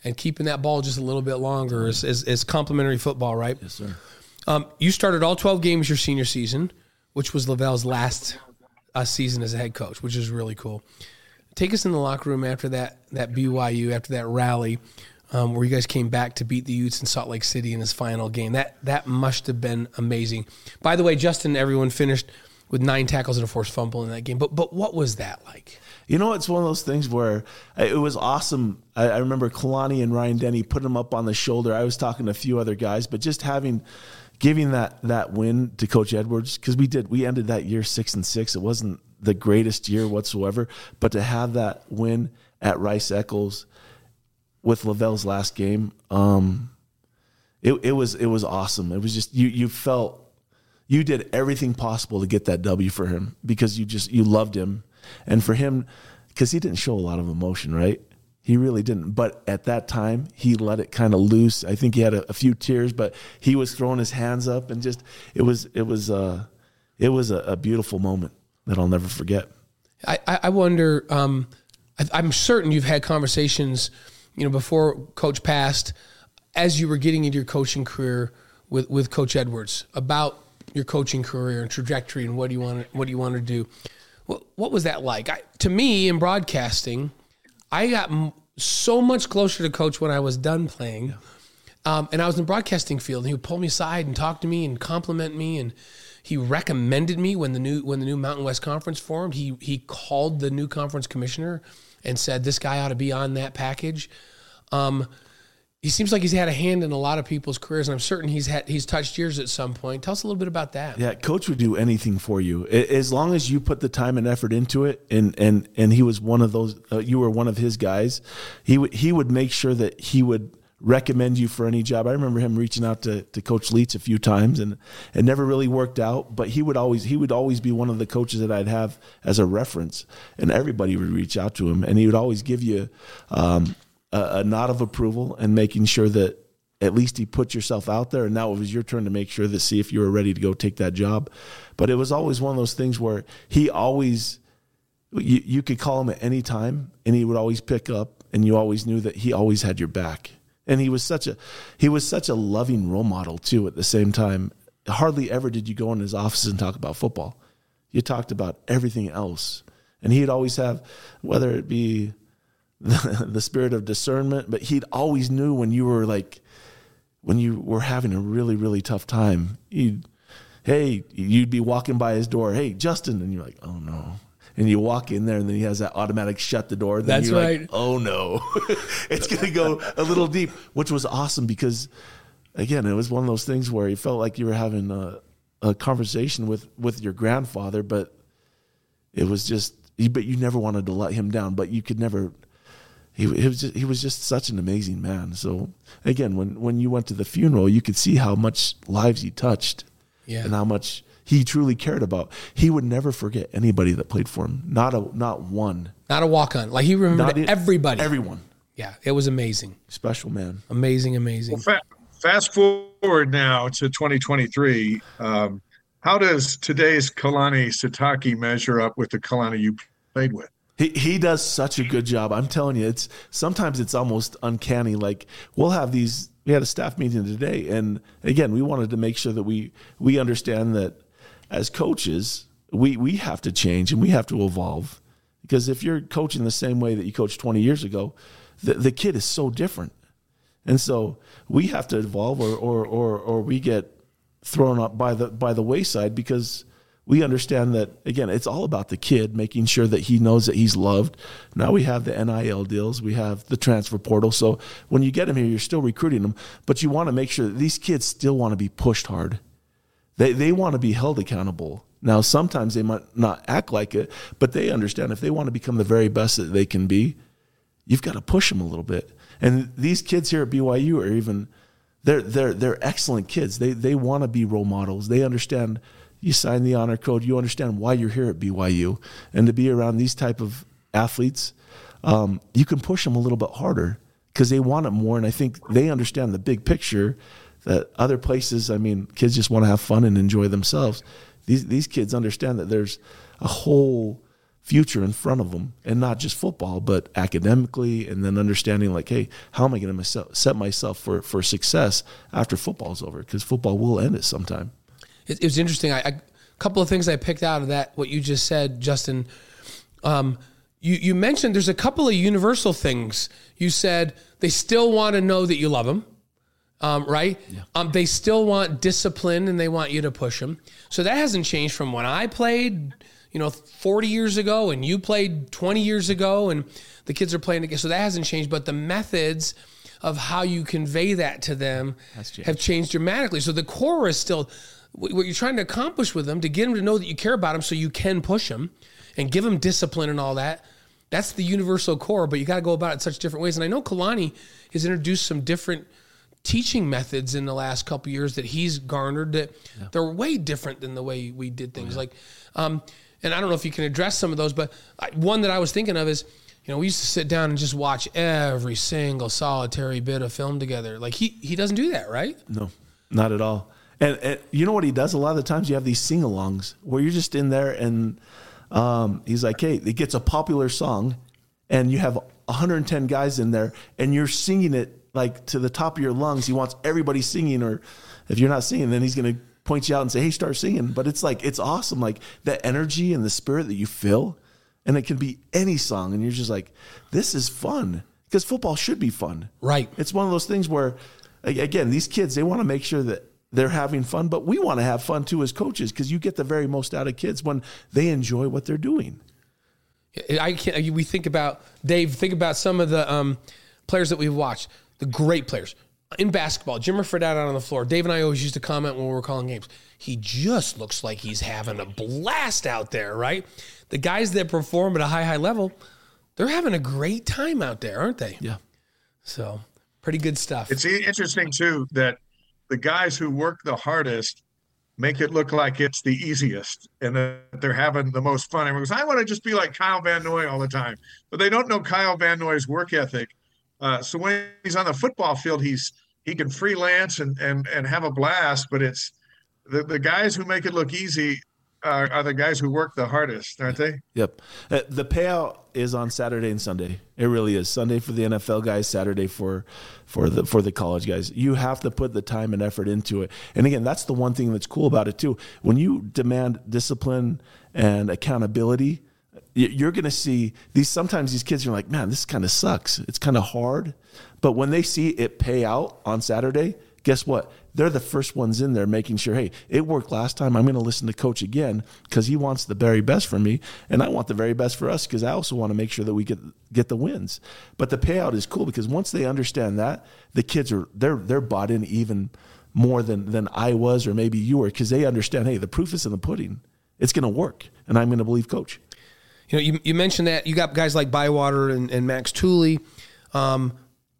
and keeping that ball just a little bit longer is, is, is complementary football, right? Yes, sir. Um, you started all 12 games your senior season, which was LaVell's last uh, season as a head coach, which is really cool. Take us in the locker room after that that BYU after that rally, um, where you guys came back to beat the Utes in Salt Lake City in his final game. That that must have been amazing. By the way, Justin, everyone finished with nine tackles and a forced fumble in that game. But but what was that like? You know, it's one of those things where it was awesome. I, I remember Kalani and Ryan Denney putting him up on the shoulder. I was talking to a few other guys, but just having giving that that win to Coach Edwards because we did we ended that year six and six. It wasn't the greatest year whatsoever, but to have that win at Rice Eccles with LaVell's last game, um, it it was it was awesome. It was just you you felt you did everything possible to get that W for him because you just you loved him, and for him because he didn't show a lot of emotion, right? He really didn't. But at that time, he let it kind of loose. I think he had a, a, few tears, but he was throwing his hands up and just it was it was uh it was a, a beautiful moment that I'll never forget. I I wonder. Um, I, am certain you've had conversations, you know, before Coach passed, as you were getting into your coaching career with with Coach Edwards about your coaching career and trajectory and what do you want to, what do you want to do. What what was that like? I, to me, in broadcasting, I got so much closer to coach when I was done playing. Um, and I was in the broadcasting field, and he would pull me aside and talk to me and compliment me, and he recommended me when the new when the new Mountain West Conference formed. He he called the new conference commissioner and said this guy ought to be on that package. Um, he seems like he's had a hand in a lot of people's careers, and I'm certain he's had he's touched yours at some point. Tell us a little bit about that. Yeah, coach would do anything for you as long as you put the time and effort into it. And and and he was one of those. Uh, you were one of his guys. He would he would make sure that he would recommend you for any job. I remember him reaching out to, to Coach Leach a few times, and it never really worked out. But he would always he would always be one of the coaches that I'd have as a reference, and everybody would reach out to him, and he would always give you. Um, a, a nod of approval and making sure that at least he put yourself out there and now it was your turn to make sure to see if you were ready to go take that job. But it was always one of those things where he always you, you could call him at any time and he would always pick up and you always knew that he always had your back. And he was such a he was such a loving role model too at the same time. Hardly ever did you go in his office and talk about football. You talked about everything else. And he'd always have whether it be the, the spirit of discernment, but he'd always knew when you were like, when you were having a really, really tough time. He'd, hey, you'd be walking by his door, hey, Justin, and you're like, oh no. And you walk in there, and then he has that automatic shut the door. Then That's you're right. Like, oh no, it's going to go a little deep, which was awesome because, again, it was one of those things where you felt like you were having a, a conversation with with your grandfather, but it was just, but you never wanted to let him down, but you could never he, he was just, he was just such an amazing man. So again, when when you went to the funeral, you could see how much lives he touched, yeah. and how much he truly cared about. He would never forget anybody that played for him. Not a not one. Not a walk on. Like he remembered Not everybody. Everyone. Yeah, it was amazing. Special man. Amazing, amazing. Well, fa- fast forward now to 2023. Um, how does today's Kalani Sitake measure up with the Kalani you played with? He he does such a good job. I'm telling you, it's sometimes it's almost uncanny. Like we'll have these. We had a staff meeting today, and again, we wanted to make sure that we we understand that as coaches, we we have to change and we have to evolve. Because if you're coaching the same way that you coached 20 years ago, the the kid is so different, and so we have to evolve, or or or, or we get thrown up by the by the wayside because we understand that again it's all about the kid making sure that he knows that he's loved. Now we have the nil deals we have the transfer portal. So when you get him here you're still recruiting them but you want to make sure that these kids still want to be pushed hard. They, they want to be held accountable. Now sometimes they might not act like it but they understand if they want to become the very best that they can be you've got to push them a little bit. And these kids here at byu are even they're they're they're excellent kids. They they want to be role models. They understand you sign the honor code, you understand why you're here at BYU, and to be around these type of athletes, um, you can push them a little bit harder because they want it more, and I think they understand the big picture. That other places, I mean, kids just want to have fun and enjoy themselves. These these kids understand that there's a whole future in front of them, and not just football, but academically, and then understanding like, hey, how am I going to set myself for for success after football's over? Because football will end at some time it, it was interesting. I, a couple of things I picked out of that what you just said, Justin. Um, you you mentioned there's a couple of universal things. You said they still want to know that you love them. Um, right? Yeah. Um, they still want discipline and they want you to push them. So that hasn't changed from when I played, you know, 40 years ago and you played 20 years ago and the kids are playing again. So that hasn't changed. But the methods of how you convey that to them have changed dramatically. So the core is still what you're trying to accomplish with them to get them to know that you care about them so you can push them and give them discipline and all that. That's the universal core, but you got to go about it in such different ways. And I know Kalani has introduced some different teaching methods in the last couple years that he's garnered that yeah. they're way different than the way we did things. Oh, yeah. Like, um, and I don't know if you can address some of those, but I, one that I was thinking of is, you know, we used to sit down and just watch every single solitary bit of film together. Like he he doesn't do that, right? No, not at all. And, and, you know what he does? A lot of the times you have these sing alongs where you're just in there and um, he's like, hey, it gets a popular song and you have 110 guys in there and you're singing it like to the top of your lungs. He wants everybody singing, or if you're not singing, then he's going to point you out and say, hey, start singing. But it's like, it's awesome. Like the energy and the spirit that you feel. And it can be any song. And you're just like, this is fun because football should be fun. Right. It's one of those things where, again, these kids, they want to make sure that they're having fun, but we want to have fun too as coaches because you get the very most out of kids when they enjoy what they're doing. I can't. We think about Dave. Think about some of the um, players that we've watched. the great players in basketball. Jimmer Fredette out on the floor. Dave and I always used to comment when we were calling games. He just looks like he's having a blast out there, right? The guys that perform at a high, high level, they're having a great time out there, aren't they? Yeah. So pretty good stuff. It's interesting too that the guys who work the hardest make it look like it's the easiest and that they're having the most fun. Everyone goes, I want to just be like Kyle Van Noy all the time. But they don't know Kyle Van Noy's work ethic. Uh, so when he's on the football field, he's he can freelance and and and have a blast. But it's the, the guys who make it look easy are, are the guys who work the hardest, aren't they? Yep. Uh, the payout is on Saturday and Sunday. It really is. Sunday for the NFL guys, Saturday for for the for the college guys. You have to put the time and effort into it. And again, that's the one thing that's cool about it too. When you demand discipline and accountability, you're going to see these sometimes these kids are like, "Man, this kind of sucks. It's kind of hard." But when they see it pay out on Saturday, guess what? They're the first ones in there making sure, hey, it worked last time. I'm going to listen to coach again because he wants the very best for me, and I want the very best for us because I also want to make sure that we get get the wins. But the payout is cool because once they understand that, the kids are they're they're bought in even more than than I was or maybe you were because they understand, hey, the proof is in the pudding. It's going to work, and I'm going to believe coach. You know, you, you mentioned that you got guys like Bywater and, and Max Tooley. Um,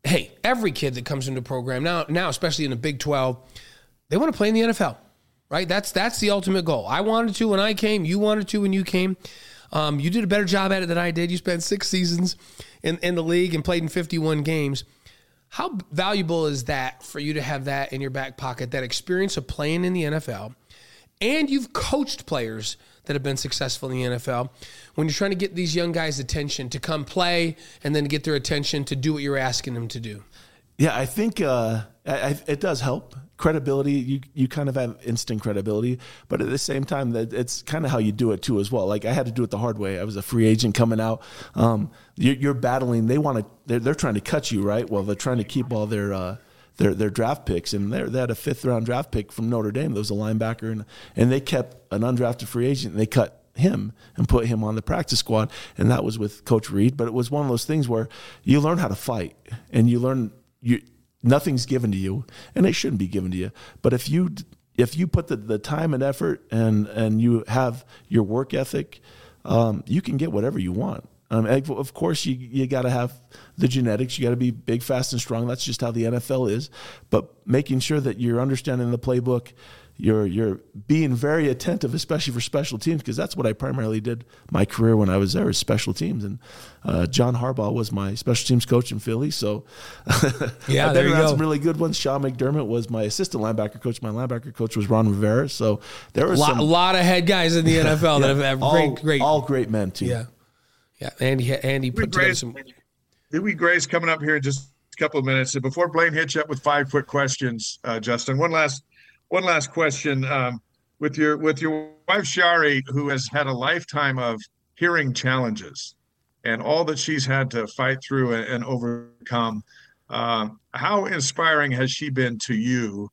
hey, every kid that comes into program now, now especially in the Big 12, they want to play in the NFL, right? That's that's the ultimate goal. I wanted to when I came. You wanted to when you came. Um, you did a better job at it than I did. You spent six seasons in, in the league and played in 51 games. How valuable is that for you to have that in your back pocket, that experience of playing in the NFL? And you've coached players that have been successful in the NFL. When you're trying to get these young guys' attention to come play and then get their attention to do what you're asking them to do. Yeah, I think uh, I, it does help credibility. You you kind of have instant credibility, but at the same time, that it's kind of how you do it too as well. Like I had to do it the hard way. I was a free agent coming out. Um, you're, you're, battling. They want to. They're, they're, trying to cut you, right? Well, they're trying to keep all their. Uh, their their draft picks, and they had a fifth round draft pick from Notre Dame. That was a linebacker, and and they kept an undrafted free agent. and They cut him and put him on the practice squad, and that was with Coach Reid. But it was one of those things where you learn how to fight, and you learn you nothing's given to you, and it shouldn't be given to you. But if you if you put the, the time and effort and and you have your work ethic, um, you can get whatever you want. Um, of course, you you got to have the genetics. You got to be big, fast, and strong. That's just how the NFL is. But making sure that you're understanding the playbook, you're you're being very attentive, especially for special teams, because that's what I primarily did my career when I was there, is special teams. And uh, John Harbaugh was my special teams coach in Philly, so yeah, I've been around some really good ones. Sean McDermott was my assistant linebacker coach. My linebacker coach was Ron Rivera. So there was a lot, of head guys in the NFL yeah, that have, have all, great, great, all great men too. Yeah. Yeah, Andy Andy put together some. Dewey Gray's coming up here in just a couple of minutes. And before Blaine hits you up with five quick questions, uh, Justin, one last one last question. Um, with your with your wife Shari, who has had a lifetime of hearing challenges and all that she's had to fight through and, and overcome, um, how inspiring has she been to you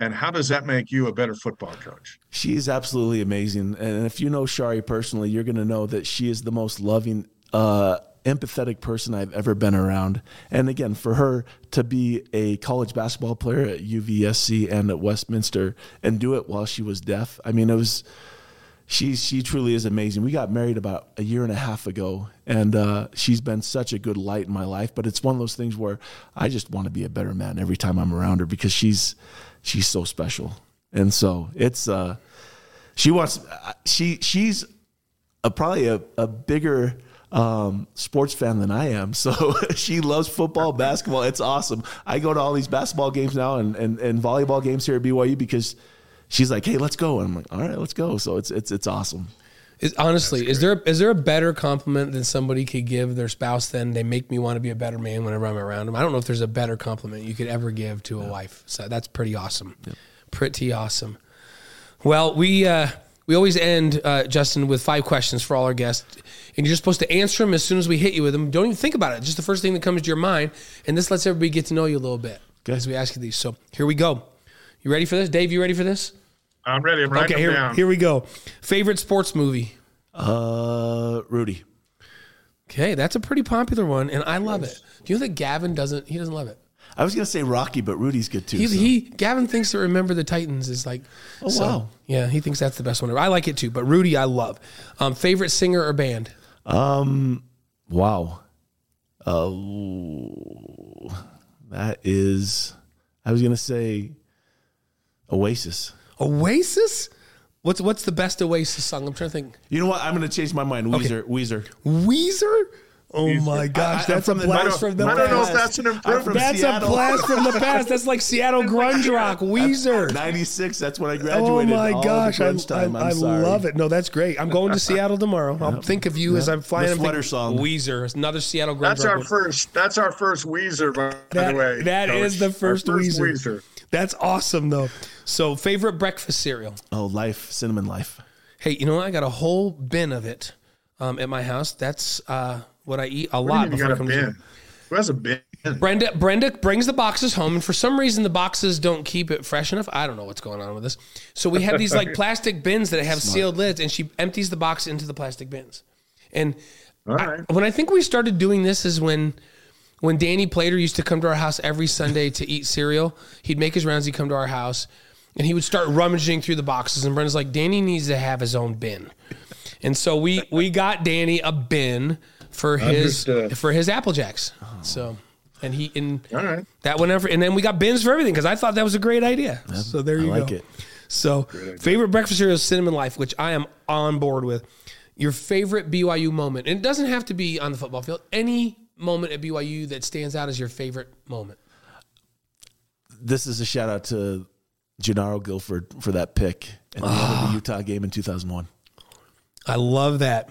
and how does that make you a better football coach? She's absolutely amazing. And if you know Shari personally, you're going to know that she is the most loving, uh, empathetic person I've ever been around. And again, for her to be a college basketball player at UVSC and at Westminster and do it while she was deaf, I mean, it was. She, she truly is amazing. We got married about a year and a half ago, and uh, she's been such a good light in my life. But it's one of those things where I just want to be a better man every time I'm around her because she's she's so special. And so it's uh she wants she she's a, probably a, a bigger um, sports fan than I am. So she loves football, basketball. It's awesome. I go to all these basketball games now and, and, and volleyball games here at BYU because she's like, hey, let's go. And I'm like, all right, let's go. So it's it's it's awesome. Is, honestly, is there is there a better compliment than somebody could give their spouse than they make me want to be a better man whenever I'm around them? I don't know if there's a better compliment you could ever give to a yeah. wife. So that's pretty awesome. Yeah. Pretty awesome. Well, we uh, we always end uh, Justin with five questions for all our guests, and you're just supposed to answer them as soon as we hit you with them. Don't even think about it; just the first thing that comes to your mind, and this lets everybody get to know you a little bit okay. as we ask you these. So here we go. You ready for this, Dave? You ready for this? I'm ready. I'm okay, here, down. here we go. Favorite sports movie? Uh, Rudy. Okay, that's a pretty popular one, and I love it. Do you know that Gavin doesn't? He doesn't love it. I was gonna say Rocky, but Rudy's good too. He, so. he Gavin thinks that Remember the Titans is like. Oh, so, wow. Yeah, he thinks that's the best one ever. I like it too, but Rudy I love. Um, favorite singer or band? Um, wow. Oh, that is. I was gonna say Oasis. Oasis. What's what's the best Oasis song? I'm trying to think. You know what? I'm gonna change my mind. Weezer. Weezer. Weezer. Oh my gosh, I- I'm that's a from the- blast from the don't, I don't know if past. that's an I'm from improvement. That's Seattle. a blast from the past. That's like Seattle grunge rock. Weezer. '96. That's when I graduated. Oh graduated. my all gosh, the I, grunge I, time. I'm I sorry. love it. No, that's great. I'm going to Seattle tomorrow. I'll think of you as I'm flying. The I'm sweater thinking song. Weezer, another Seattle grunge That's rock. our first. That's our first Weezer, by That- the way. that Coach. is the Our first Weezer. Weezer. That's awesome though. So favorite breakfast cereal. Oh, life, cinnamon life. Hey, you know what? I got a whole bin of it um, at my house. That's uh, what I eat a What lot do you before got it a bin? in. Who has a bin? Brenda Brenda brings the boxes home, and for some reason the boxes don't keep it fresh enough. I don't know what's going on with this. So we have these like plastic bins that have sealed lids, and she empties the box into the plastic bins. And All I- when I think we started doing this is when when Danny Plater used to come to our house every Sunday to eat cereal. He'd make his rounds. He'd come to our house, and he would start rummaging through the boxes. And Brenda's like, Danny needs to have his own bin. And so we we got Danny a bin for his Understood. for his Apple Jacks. So and he and All right. that whenever and then we got bins for everything because I thought that was a great idea. So there you go. I you like go. it. So favorite breakfast cereal is cinnamon life, which I am on board with. Your favorite BYU moment, and it doesn't have to be on the football field. Any moment at BYU that stands out as your favorite moment. This is a shout out to Jernaro Gilford for that pick at the end Ah. of the Utah game in 2001. I love that.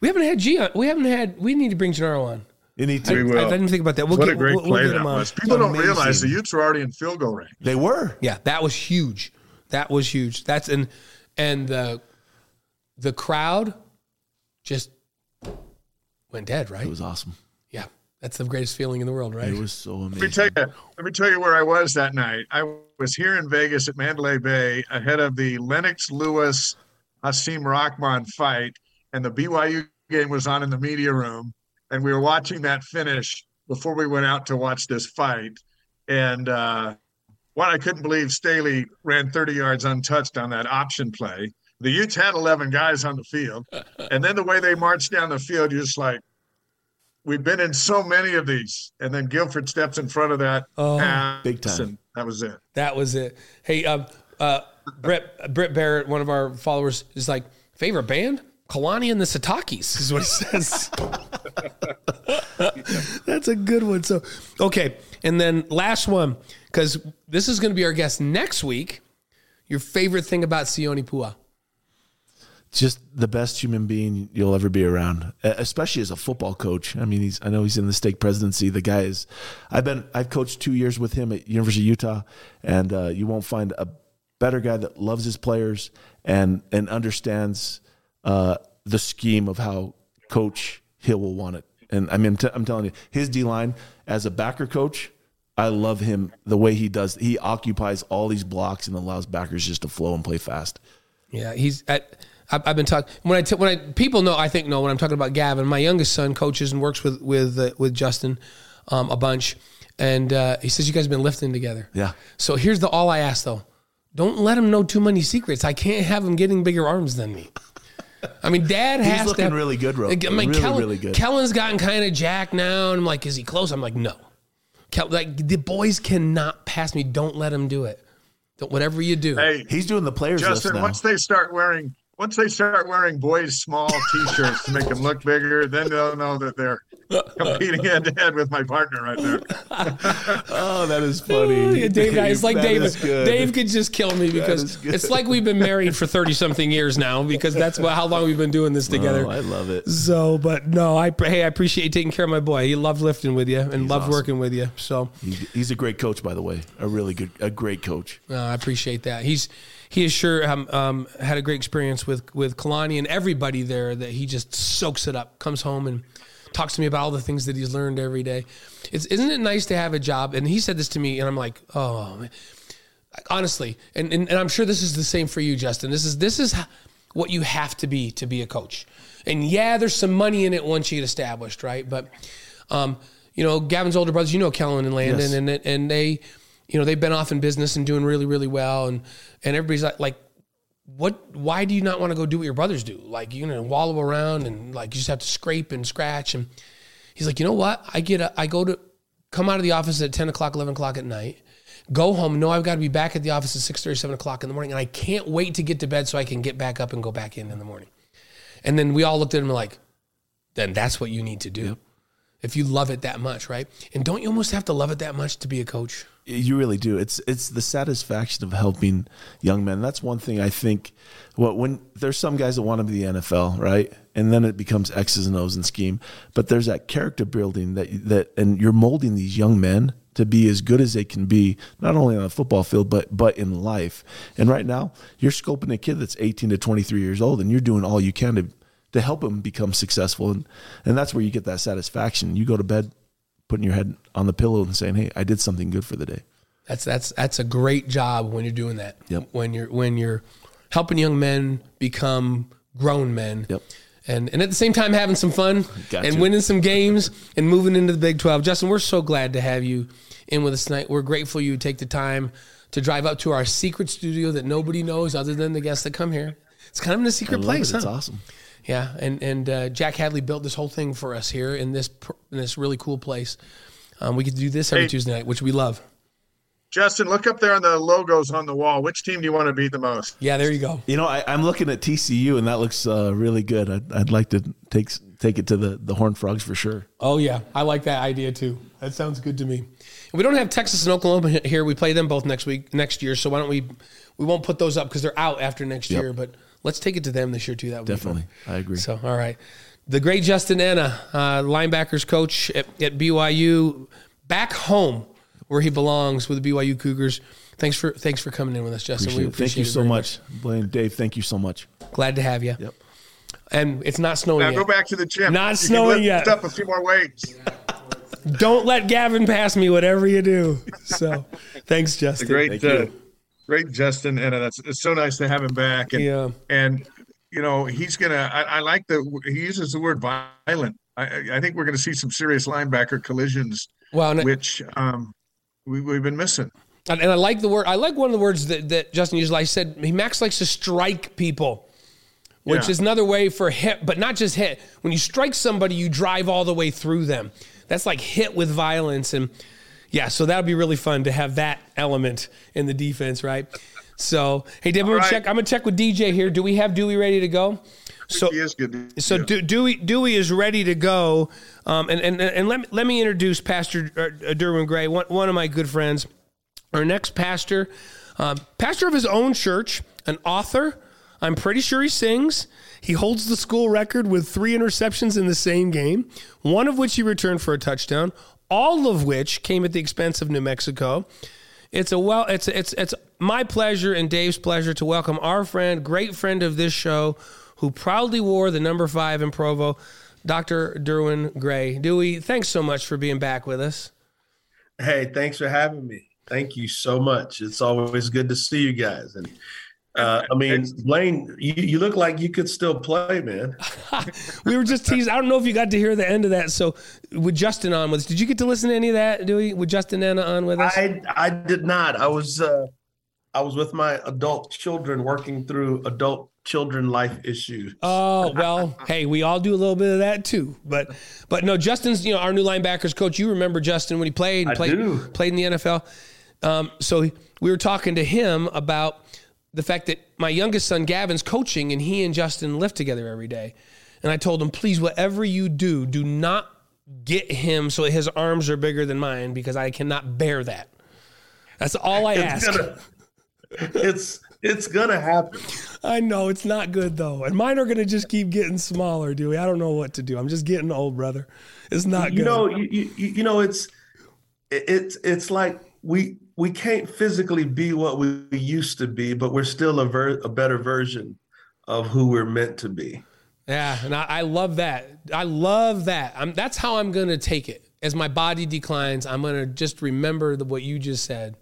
We haven't had G. On, we haven't had. We need to bring Jernaro on. You need to. We will. I didn't think about that. We'll What get, a great we'll, we'll play that on. was. People don't Amazing. realize the Utes are already in field goal range. They were. Yeah, that was huge. That was huge. That's and and the the crowd just went dead, right? It was awesome. Yeah, that's the greatest feeling in the world, right? It was so amazing. Let me amazing. tell you. Let me tell you where I was that night. I was here in Vegas at Mandalay Bay ahead of the Lennox Lewis Hasim Rahman fight, and the BYU game was on in the media room, and we were watching that finish before we went out to watch this fight. And uh, one, I couldn't believe Staley ran 30 yards untouched on that option play. The Utes had 11 guys on the field, and then the way they marched down the field, you're just like, we've been in so many of these. And then Gilford steps in front of that. Oh, big time. and That was it. That was it. Hey, um, uh, Brett Britt Barrett, one of our followers, is like favorite band. Kalani and the Sitakes is what he says. That's a good one. So, okay, and then last one because this is going to be our guest next week. Your favorite thing about Sione Po'uha? Just the best human being you'll ever be around, especially as a football coach. I mean, he's. I know he's in the stake presidency. The guy is. I've been. I've coached two years with him at University of Utah, and uh, you won't find a better guy that loves his players and and understands uh, the scheme of how Coach Hill will want it. And I mean, t- I'm telling you, his D line as a backer coach, I love him the way he does. He occupies all these blocks and allows backers just to flow and play fast. Yeah, he's at. I've I've been talking when I t- when I people know I think know when I'm talking about Gavin. My youngest son coaches and works with with uh, with Justin um, a bunch, and uh, he says you guys have been lifting together. Yeah. So here's the all I ask though: don't let him know too many secrets. I can't have him getting bigger arms than me. I mean, Dad has to looking have- really good, Ro. Like, I mean, Really, Kellen, really good. Kellen's gotten kind of jacked now, and I'm like, is he close? I'm like, no. Kel, like the boys cannot pass me. Don't let him do it. Don't, whatever you do. Hey, He's doing the players list Justin, now. once they start wearing once they start wearing boys' small T-shirts to make them look bigger, then they'll know that they're competing head to head with my partner right there. oh, that is funny. Yeah, Dave, it's like That David. is good. Dave could just kill me because it's like we've been married for thirty something years now because that's how long we've been doing this together. Oh, I love it. so, but no, I hey, I appreciate taking care of my boy. He loved lifting with you and loved awesome. working with you. So, He's, he's a great coach, by the way. A really good, a great coach. uh, I appreciate that. He's he has sure um, um, had a great experience with with Kalani and everybody there. That he just soaks it up, comes home and talks to me about all the things that he's learned every day. It's isn't it nice to have a job? And he said this to me, and I'm like, oh. Man. Honestly, and, and and I'm sure this is the same for you, Justin. This is this is what you have to be to be a coach. And yeah, there's some money in it once you get established, right? But um, you know, Gavin's older brothers, you know, Kellen and Landon, yes. and and they, you know, they've been off in business and doing really, really well, and and everybody's like, like, what? Why do you not want to go do what your brothers do? Like you know, wallow around and like you just have to scrape and scratch. And he's like, you know what? I get, a, I go to come out of the office at ten o'clock, eleven o'clock at night go home, know I've got to be back at the office at 6 7 o'clock in the morning, and I can't wait to get to bed so I can get back up and go back in in the morning. And then we all looked at him like, then that's what you need to do. If you love it that much, right? And don't you almost have to love it that much to be a coach? You really do. It's it's the satisfaction of helping young men. That's one thing I think. What when there's some guys that want to be the NFL, right? And then it becomes X's and O's and scheme. But there's that character building that that, and you're molding these young men to be as good as they can be, not only on the football field, but but in life. And right now, you're scoping a kid that's 18 to 23 years old, and you're doing all you can to to help him become successful. And and that's where you get that satisfaction. You go to bed putting your head on the pillow and saying, "Hey, I did something good for the day." That's that's that's a great job when you're doing that. Yep. When you're when you're helping young men become grown men. Yep and and at the same time having some fun Got and winning some games and moving into the Big 12. Justin, we're so glad to have you in with us tonight. We're grateful you take the time to drive up to our secret studio that nobody knows other than the guests that come here. It's kind of in a secret place. It. It's awesome. Yeah, and and uh, Jack Hadley built this whole thing for us here in this in this really cool place. Um, we get to do this every hey, Tuesday night, which we love. Justin, look up there on the logos on the wall. Which team do you want to beat the most? Yeah, there you go. You know, I, am looking at TCU, and that looks uh, really good. I'd, I'd, like to take take it to the the Horned Frogs for sure. Oh yeah, I like that idea too. That sounds good to me. We don't have Texas and Oklahoma here. We play them both next week, next year. So why don't we? We won't put those up because they're out after next yep. year. But let's take it to them this year too. That would be definitely. I agree. So all right, the great Justin Ena, uh, linebackers coach at, at BYU, back home where he belongs with the BYU Cougars. Thanks for thanks for coming in with us, Justin. Appreciate we appreciate it. Thank you so much, Blaine, Dave. Thank you so much. Glad to have you. Yep. And it's not snowing now yet. Go back to the gym. Not you snowing yet. Up a few more weights. Don't let Gavin pass me, whatever you do. So, thanks, Justin. The great, uh, great Justin, and that's it's so nice to have him back. And, yeah. And you know he's gonna. I, I like the he uses the word violent. I, I think we're going to see some serious linebacker collisions, well, which um, we, we've been missing. And, and I like the word. I like one of the words that, that Justin used. I said he Max likes to strike people, which yeah. is another way for hit, but not just hit. When you strike somebody, you drive all the way through them. That's like hit with violence. And yeah, so that would be really fun to have that element in the defense, right? So, hey, Dave, I'm gonna right. check. I'm gonna check with DJ here. Do we have Dewey ready to go? So he is good. So yeah. Dewey Dewey is ready to go, um, and and and let me, let me introduce Pastor uh, Derwin Gray, one one of my good friends. Our next pastor, uh, pastor of his own church, an author. I'm pretty sure he sings. He holds the school record with three interceptions in the same game, one of which he returned for a touchdown, all of which came at the expense of New Mexico. It's a well it's it's it's my pleasure and Dave's pleasure to welcome our friend, great friend of this show, who proudly wore the number 5 in Provo, Dr. Derwin Gray. Dewey, thanks so much for being back with us. Hey, thanks for having me. Thank you so much. It's always good to see you guys and uh, I mean, Blaine, you, you, look like you could still play, man. we were just teasing. I don't know if you got to hear the end of that. So, with Justin on with us, did you get to listen to any of that? Do we with Justin Ena on with us? I I did not. I was uh, I was with my adult children working through adult children life issues. Oh well, hey, we all do a little bit of that too. But but no, Justin's you know our new linebackers coach. You remember Justin when he played and played played in the NFL. Um, so we were talking to him about the fact that my youngest son Gavin's coaching and he and Justin lift together every day. And I told him, please, whatever you do, do not get him so his arms are bigger than mine because I cannot bear that. That's all I it's ask. Gonna, it's it's gonna happen. I know it's not good though, and mine are gonna just keep getting smaller, Dewey. I don't know what to do. I'm just getting old, brother. It's not you good. Know, you, you, you know, it's it's it's like we we can't physically be what we used to be, but we're still a, ver- a better version of who we're meant to be. Yeah, and I, I love that. I love that. I'm, that's how I'm going to take it. As my body declines, I'm going to just remember the, what you just said,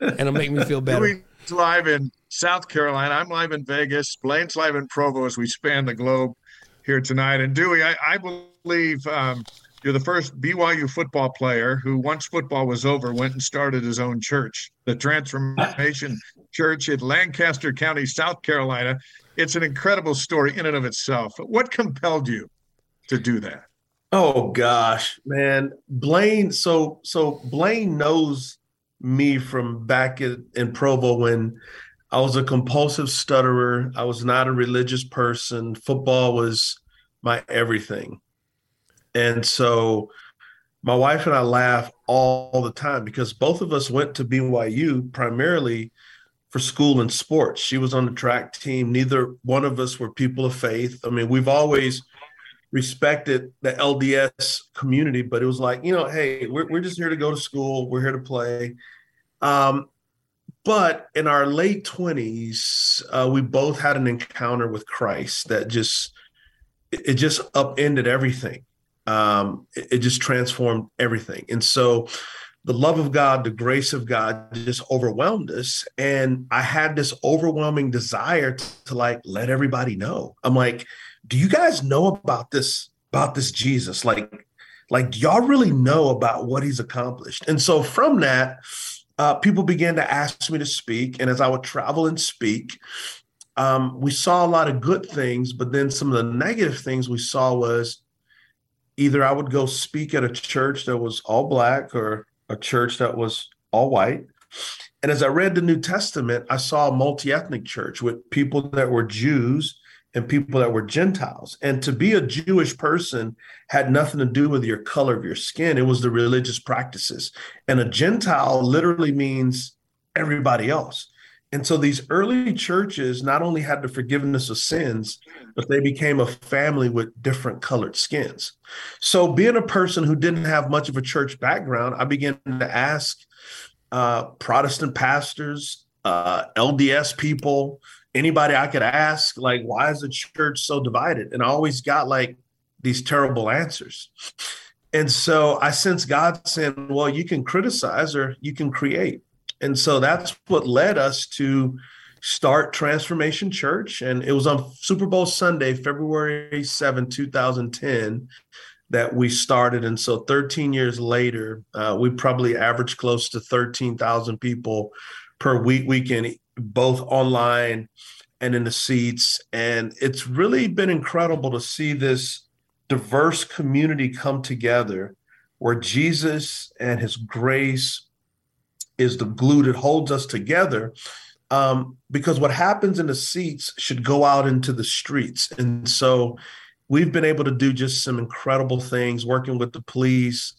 and it'll make me feel better. Dewey's live in South Carolina. I'm live in Vegas. Blaine's live in Provo as we span the globe here tonight. And Dewey, I, I believe um, You're the first BYU football player who, once football was over, went and started his own church, the Transformation Church in Lancaster County, South Carolina. It's an incredible story in and of itself. What compelled you to do that? Oh gosh, man, Blaine. So so Blaine knows me from back in, in Provo when I was a compulsive stutterer. I was not a religious person. Football was my everything. And so my wife and I laugh all the time because both of us went to BYU primarily for school and sports. She was on the track team. Neither one of us were people of faith. I mean, we've always respected the LDS community, but it was like, you know, hey, we're, we're just here to go to school. We're here to play. Um, but in our late 20s, uh, we both had an encounter with Christ that just, it just upended everything um, it, it just transformed everything. And so the love of God, the grace of God just overwhelmed us. And I had this overwhelming desire to, to, like let everybody know. I'm like, do you guys know about this, about this Jesus? Like, like y'all really know about what he's accomplished. And so from that, uh, people began to ask me to speak. And as I would travel and speak, um, we saw a lot of good things, but then some of the negative things we saw was either I would go speak at a church that was all black or a church that was all white. And as I read the New Testament, I saw a multi ethnic church with people that were Jews and people that were Gentiles. And to be a Jewish person had nothing to do with your color of your skin, it was the religious practices. And a Gentile literally means everybody else. And so these early churches not only had the forgiveness of sins, but they became a family with different colored skins. So, being a person who didn't have much of a church background, I began to ask uh, Protestant pastors, uh, LDS people, anybody I could ask, like, why is the church so divided? And I always got like these terrible answers. And so I sense God saying, well, you can criticize or you can create. And so that's what led us to start Transformation Church. And it was on Super Bowl Sunday, February 7, 2010, that we started. And so 13 years later, uh, we probably average close to 13,000 people per week, weekend, both online and in the seats. And it's really been incredible to see this diverse community come together where Jesus and his grace is the glue that holds us together. Um, because what happens in the seats should go out into the streets. And so we've been able to do just some incredible things working with the police.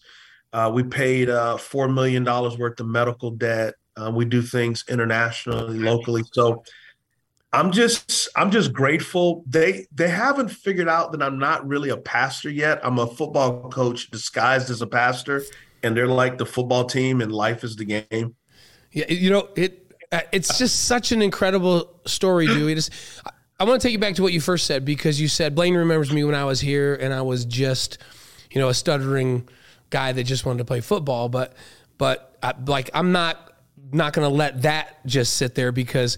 Uh, we paid uh, $4 million worth of medical debt. Uh, we do things internationally, locally. So I'm just I'm just grateful. They they haven't figured out that I'm not really a pastor yet. I'm a football coach disguised as a pastor and they're like the football team and life is the game. Yeah, you know, it uh, it's just such an incredible story, Dewey. Just, I want to take you back to what you first said because you said Blaine remembers me when I was here and I was just, you know, a stuttering guy that just wanted to play football, but but I, like I'm not not going to let that just sit there because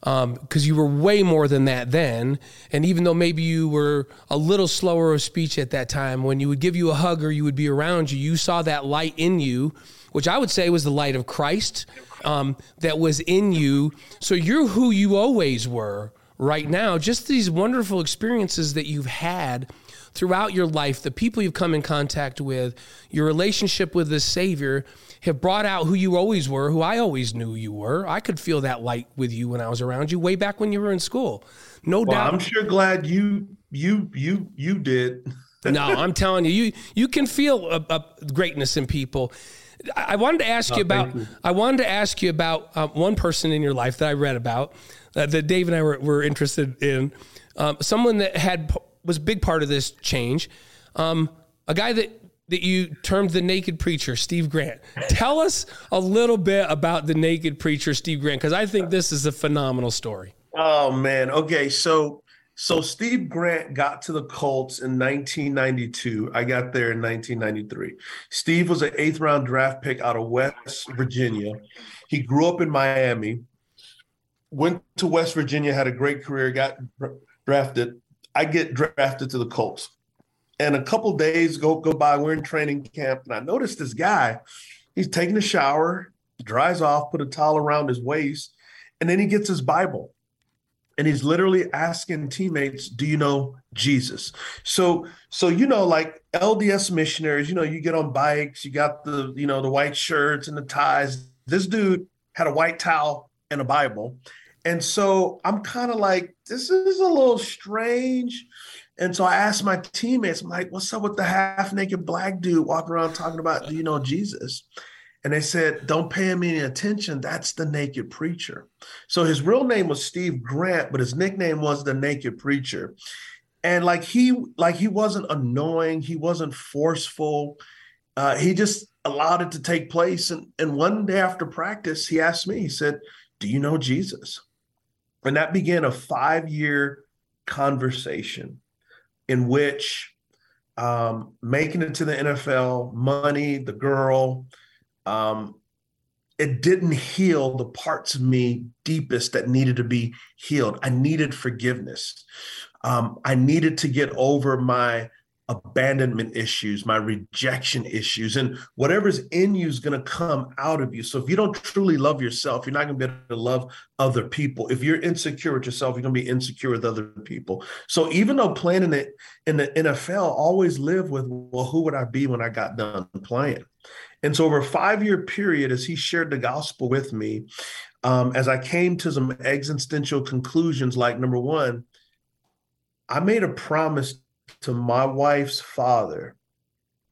because um, you were way more than that then. And even though maybe you were a little slower of speech at that time, when you would give you a hug or you would be around you, you saw that light in you, which I would say was the light of Christ um, that was in you. So you're who you always were right now. Just these wonderful experiences that you've had throughout your life, the people you've come in contact with, your relationship with the Savior have brought out who you always were, who I always knew you were. I could feel that light with you when I was around you way back when you were in school. No well, doubt. I'm sure glad you you you you did. no, I'm telling you, you you can feel a, a greatness in people. I wanted to ask oh, you about. You. I wanted to ask you about um, one person in your life that I read about uh, that Dave and I were, were interested in. Um, someone that had was a big part of this change. Um, a guy that that you termed the naked preacher, Steve Grant. Tell us a little bit about the naked preacher, Steve Grant, because I think this is a phenomenal story. Oh man. Okay. So so Steve Grant got to the Colts in 1992. I got there in 1993. Steve was an eighth round draft pick out of West Virginia. He grew up in Miami, went to West Virginia, had a great career, got drafted. I get drafted to the Colts. And a couple days go go by, we're in training camp, and I noticed this guy. He's taking a shower, dries off, put a towel around his waist, and then he gets his Bible. And he's literally asking teammates do you know jesus? So so you know like lds missionaries you know you get on bikes you got the you know the white shirts and the ties. This dude had a white towel and a bible. And so i'm kind of like this is a little strange and so i asked my teammates i'm like what's up with the half naked black dude walking around talking about do you know jesus and they said, Don't pay him any attention. That's the naked preacher. So his real name was Steve Grant, but his nickname was the naked preacher. And like he like he wasn't annoying, he wasn't forceful. Uh, he just allowed it to take place. And, and one day after practice, he asked me, he said, Do you know Jesus? And that began a five-year conversation in which um, making it to the NFL, money, the girl, um, it didn't heal the parts of me deepest that needed to be healed. I needed forgiveness. Um, I needed to get over my abandonment issues, my rejection issues, and whatever's in you is going to come out of you. So if you don't truly love yourself, you're not going to be able to love other people. If you're insecure with yourself, you're going to be insecure with other people. So even though playing in the in the NFL, always live with, well, who would I be when I got done playing? And so over a five year period, as he shared the gospel with me, um, as I came to some existential conclusions, like number one, I made a promise to my wife's father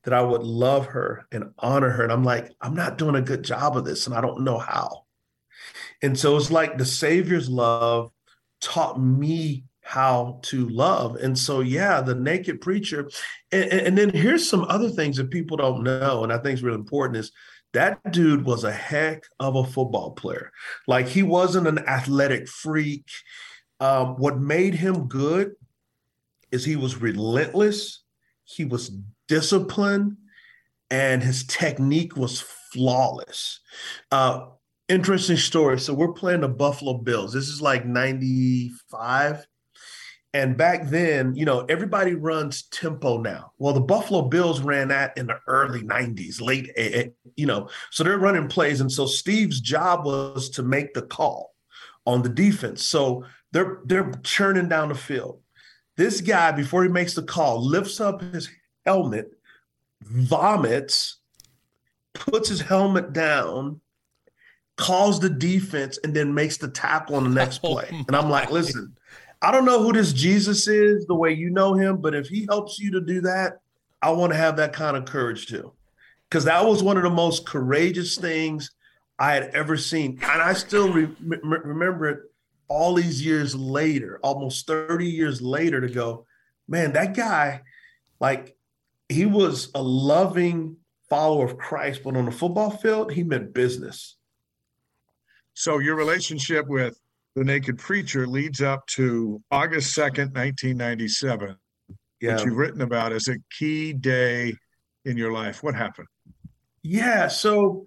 that I would love her and honor her. And I'm like, I'm not doing a good job of this, and I don't know how. And so it's like the Savior's love taught me how to love. And so, yeah, the naked preacher. And, and, then here's some other things that people don't know, and I think is really important is that dude was a heck of a football player. Like he wasn't an athletic freak. Um, what made him good is he was relentless, he was disciplined, and his technique was flawless. Uh, interesting story. So we're playing the Buffalo Bills. This is like 95. And back then, you know, everybody runs tempo now. Well, the Buffalo Bills ran that in the early 90s, late, you know, so they're running plays. And so Steve's job was to make the call on the defense. So they're they're churning down the field. This guy, before he makes the call, lifts up his helmet, vomits, puts his helmet down, calls the defense, and then makes the tackle on the next oh play. And I'm like, listen, I don't know who this Jesus is the way you know him, but if he helps you to do that, I want to have that kind of courage too. Because that was one of the most courageous things I had ever seen. And I still re- remember it all these years later, almost 30 years later, to go, man, that guy, like, he was a loving follower of Christ, but on the football field, he meant business. So your relationship with the Naked Preacher leads up to August 2nd, 1997, yeah. which you've written about as a key day in your life. What happened? Yeah. So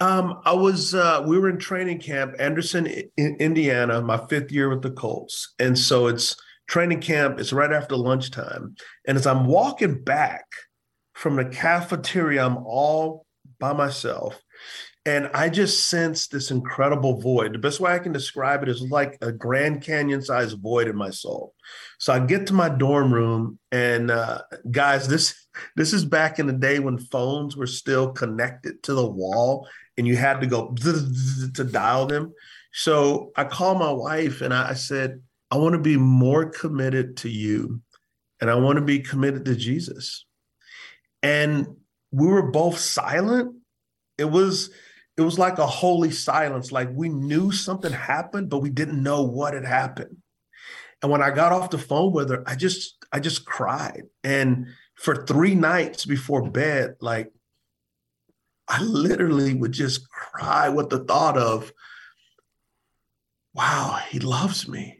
um, I was, uh, we were in training camp, Anderson, in Indiana, my fifth year with the Colts. And so it's training camp, it's right after lunchtime. And as I'm walking back from the cafeteria, I'm all by myself. And I just sense this incredible void. The best way I can describe it is like a Grand Canyon sized void in my soul. So I get to my dorm room, and uh, guys, this this is back in the day when phones were still connected to the wall, and you had to go to dial them. So I called my wife, and I said, "I want to be more committed to you, and I want to be committed to Jesus." And we were both silent. It was it was like a holy silence. Like we knew something happened, but we didn't know what had happened. And when I got off the phone with her, I just I just cried. And for three nights before bed, like I literally would just cry with the thought of, wow, he loves me.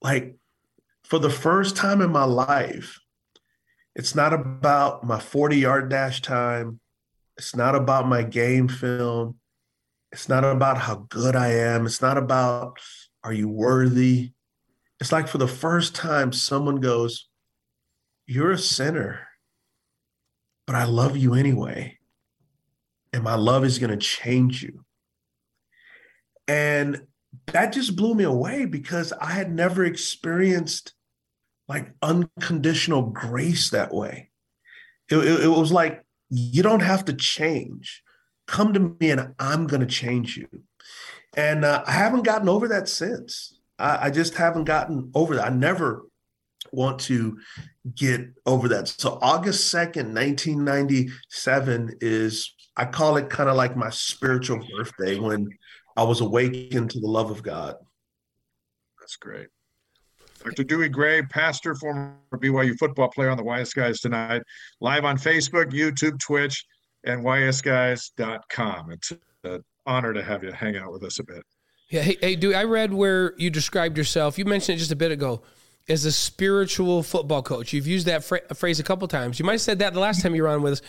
Like for the first time in my life, it's not about my 40 yard dash time. It's not about my game film. It's not about how good I am. It's not about, are you worthy? It's like for the first time, someone goes, You're a sinner, but I love you anyway. And my love is going to change you. And that just blew me away because I had never experienced like unconditional grace that way. It, it, it was like, you don't have to change. Come to me and I'm going to change you. And uh, I haven't gotten over that since. I, I just haven't gotten over that. I never want to get over that. So August 2nd, 1997 is, I call it kind of like my spiritual birthday when I was awakened to the love of God. That's great. Dr. Dewey Gray, pastor, former BYU football player on the Wise Guys tonight, live on Facebook, YouTube, Twitch, and ysguys.com. It's an honor to have you hang out with us a bit. Yeah. Hey, hey, Dewey, I read where you described yourself. You mentioned it just a bit ago as a spiritual football coach. You've used that phrase a couple times. You might have said that the last time you were on with us.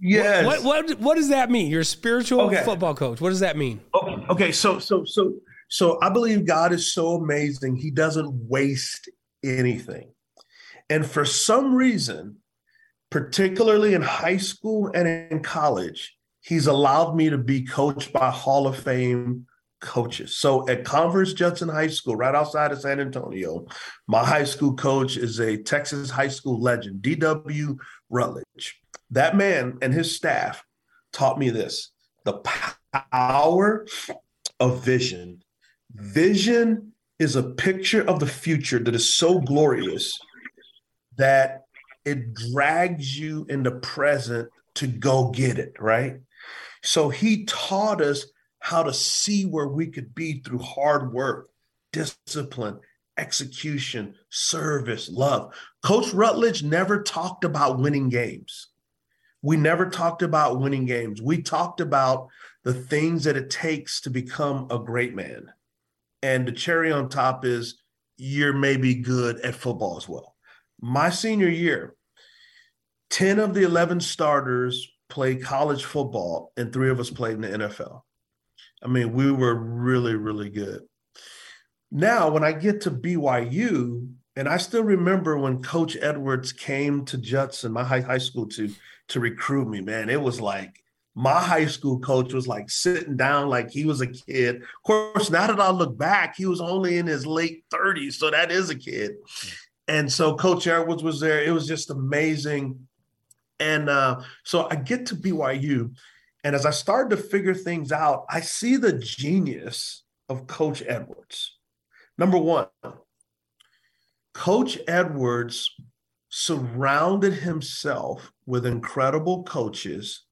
Yes. What, what, what, what does that mean? You're a spiritual okay. football coach. What does that mean? Okay. Okay. So, so, so, so I believe God is so amazing. He doesn't waste anything. And for some reason, particularly in high school and in college, he's allowed me to be coached by Hall of Fame coaches. So at Converse Judson High School, right outside of San Antonio, my high school coach is a Texas high school legend, D.W. Rutledge. That man and his staff taught me this the power of vision. Vision is a picture of the future that is so glorious that it drags you in the present to go get it, right? So he taught us how to see where we could be through hard work, discipline, execution, service, love. Coach Rutledge never talked about winning games. We never talked about winning games. We talked about the things that it takes to become a great man. And the cherry on top is you're maybe good at football as well. My senior year, 10 of the 11 starters played college football, and three of us played in the NFL. I mean, we were really, really good. Now, when I get to BYU, and I still remember when Coach Edwards came to Judson, my high, high school, to to recruit me, man, it was like my high school coach was like sitting down like he was a kid. Of course, now that I look back, he was only in his late 30s, so that is a kid. And so Coach Edwards was there. It was just amazing. And uh, so I get to BYU, and as I started to figure things out, I see the genius of Coach Edwards. Number one, Coach Edwards surrounded himself with incredible coaches.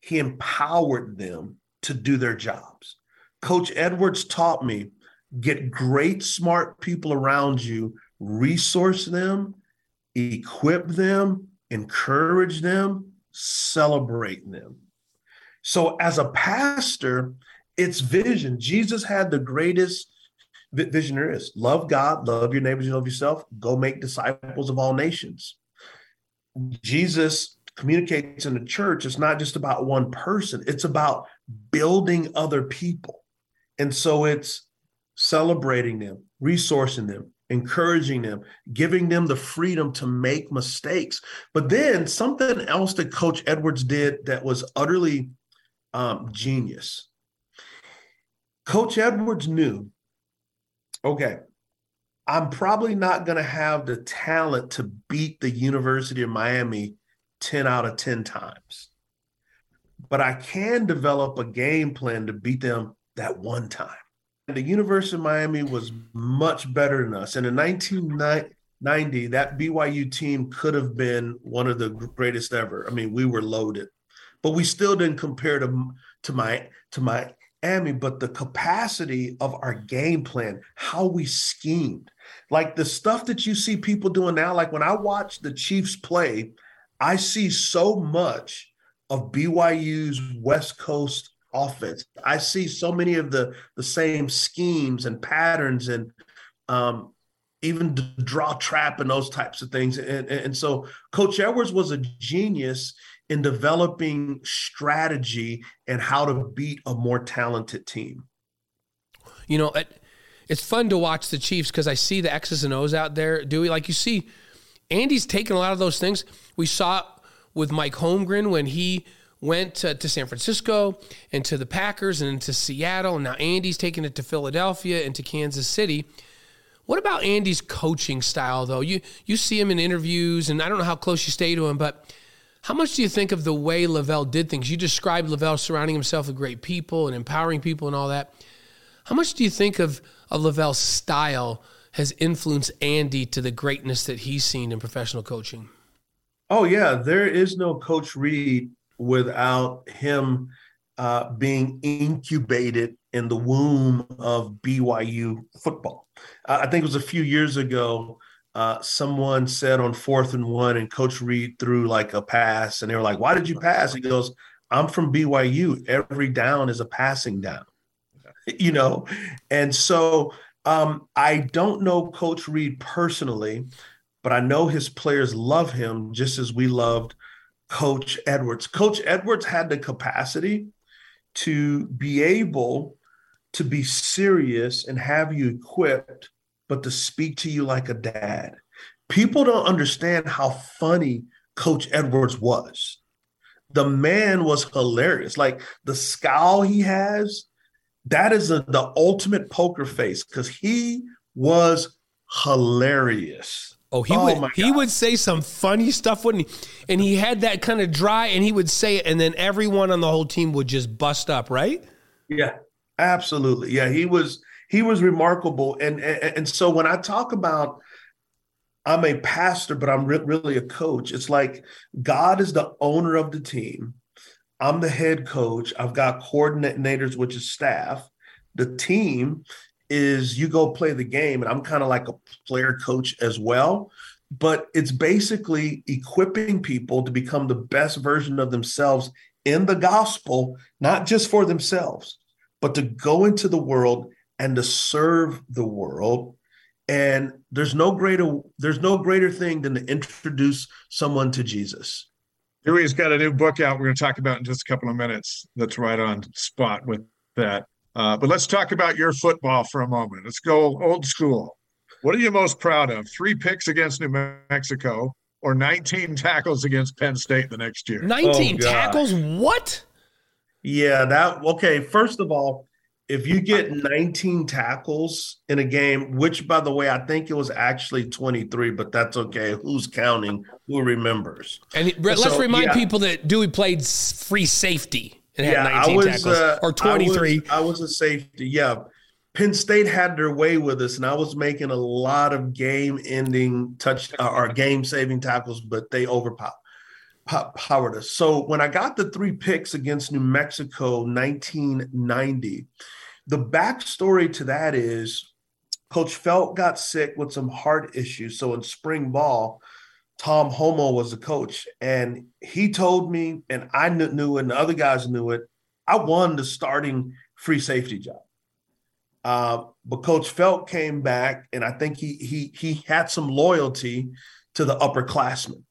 He empowered them to do their jobs. Coach Edwards taught me get great, smart people around you, resource them, equip them, encourage them, celebrate them. So, as a pastor, it's vision. Jesus had the greatest vision there is love God, love your neighbors, love yourself, go make disciples of all nations. Jesus communicates in the church, it's not just about one person, it's about building other people. And so it's celebrating them, resourcing them, encouraging them, giving them the freedom to make mistakes. But then something else that Coach Edwards did that was utterly um, genius. Coach Edwards knew, okay, I'm probably not going to have the talent to beat the University of Miami 10 out of 10 times, but I can develop a game plan to beat them that one time. The University of Miami was much better than us. And in 1990, that BYU team could have been one of the greatest ever. I mean, we were loaded but we still didn't compare to to my to Miami. But the capacity of our game plan, how we schemed, like the stuff that you see people doing now. Like when I watch the Chiefs play, I see so much of BYU's West Coast offense. I see so many of the the same schemes and patterns and um, even draw trap and those types of things. And, and so Coach Edwards was a genius in developing strategy and how to beat a more talented team? You know, it, it's fun to watch the Chiefs because I see the X's and O's out there. Dewey, like you see, Andy's taking a lot of those things. We saw with Mike Holmgren when he went to, to, San Francisco and to the Packers and to Seattle. And now Andy's taking it to Philadelphia and to Kansas City. What about Andy's coaching style, though? You you see him in interviews, and I don't know how close you stay to him, but how much do you think of the way LaVell did things? You described LaVell surrounding himself with great people and empowering people and all that. How much do you think of, of LaVell's style has influenced Andy to the greatness that he's seen in professional coaching? Oh yeah, there is no Coach Reid without him uh, being incubated in the womb of BYU football. Uh, I think it was a few years ago. Uh, someone said on fourth and one, and Coach Reid threw like a pass, and they were like, "Why did you pass?" He goes, "I'm from BYU. Every down is a passing down." you know, and so um, I don't know Coach Reid personally, but I know his players love him just as we loved Coach Edwards. Coach Edwards had the capacity to be able to be serious and have you equipped, but to speak to you like a dad. People don't understand how funny Coach Edwards was. The man was hilarious. Like the scowl he has, that is a, the ultimate poker face because he was hilarious. Oh, he oh would he would say some funny stuff, wouldn't he? And he had that kind of dry, and he would say it, and then everyone on the whole team would just bust up, right? Yeah, absolutely. Yeah, he was he was remarkable, and and, and so when I talk about I'm a pastor, but I'm re- really a coach. It's like God is the owner of the team. I'm the head coach. I've got coordinators, which is staff. The team is you go play the game, and I'm kind of like a player coach as well. But it's basically equipping people to become the best version of themselves in the gospel, not just for themselves, but to go into the world and to serve the world. And there's no greater there's no greater thing than to introduce someone to Jesus. Dewey's got a new book out. We're going to talk about in just a couple of minutes. That's right on spot with that. Uh, but let's talk about your football for a moment. Let's go old school. What are you most proud of? Three picks against New Mexico or 19 tackles against Penn State the next year? 19 oh, tackles? What? Yeah, that okay. First of all, if you get 19 tackles in a game, which by the way, I think it was actually 23, but that's okay. Who's counting? Who remembers? And let's remind yeah. people that Dewey played free safety and yeah, had 19 was, tackles uh, or 23. I was, I was a safety. Yeah. Penn State had their way with us, and I was making a lot of game-ending touch uh, or game-saving tackles, but they overpowered powered us. So when I got the three picks against New Mexico 1990, the backstory to that is Coach Felt got sick with some heart issues. So in spring ball, Tom Holmoe was the coach, and he told me, and I knew it, and the other guys knew it. I won the starting free safety job. Uh, but Coach Felt came back, and I think he he he had some loyalty to the upperclassmen.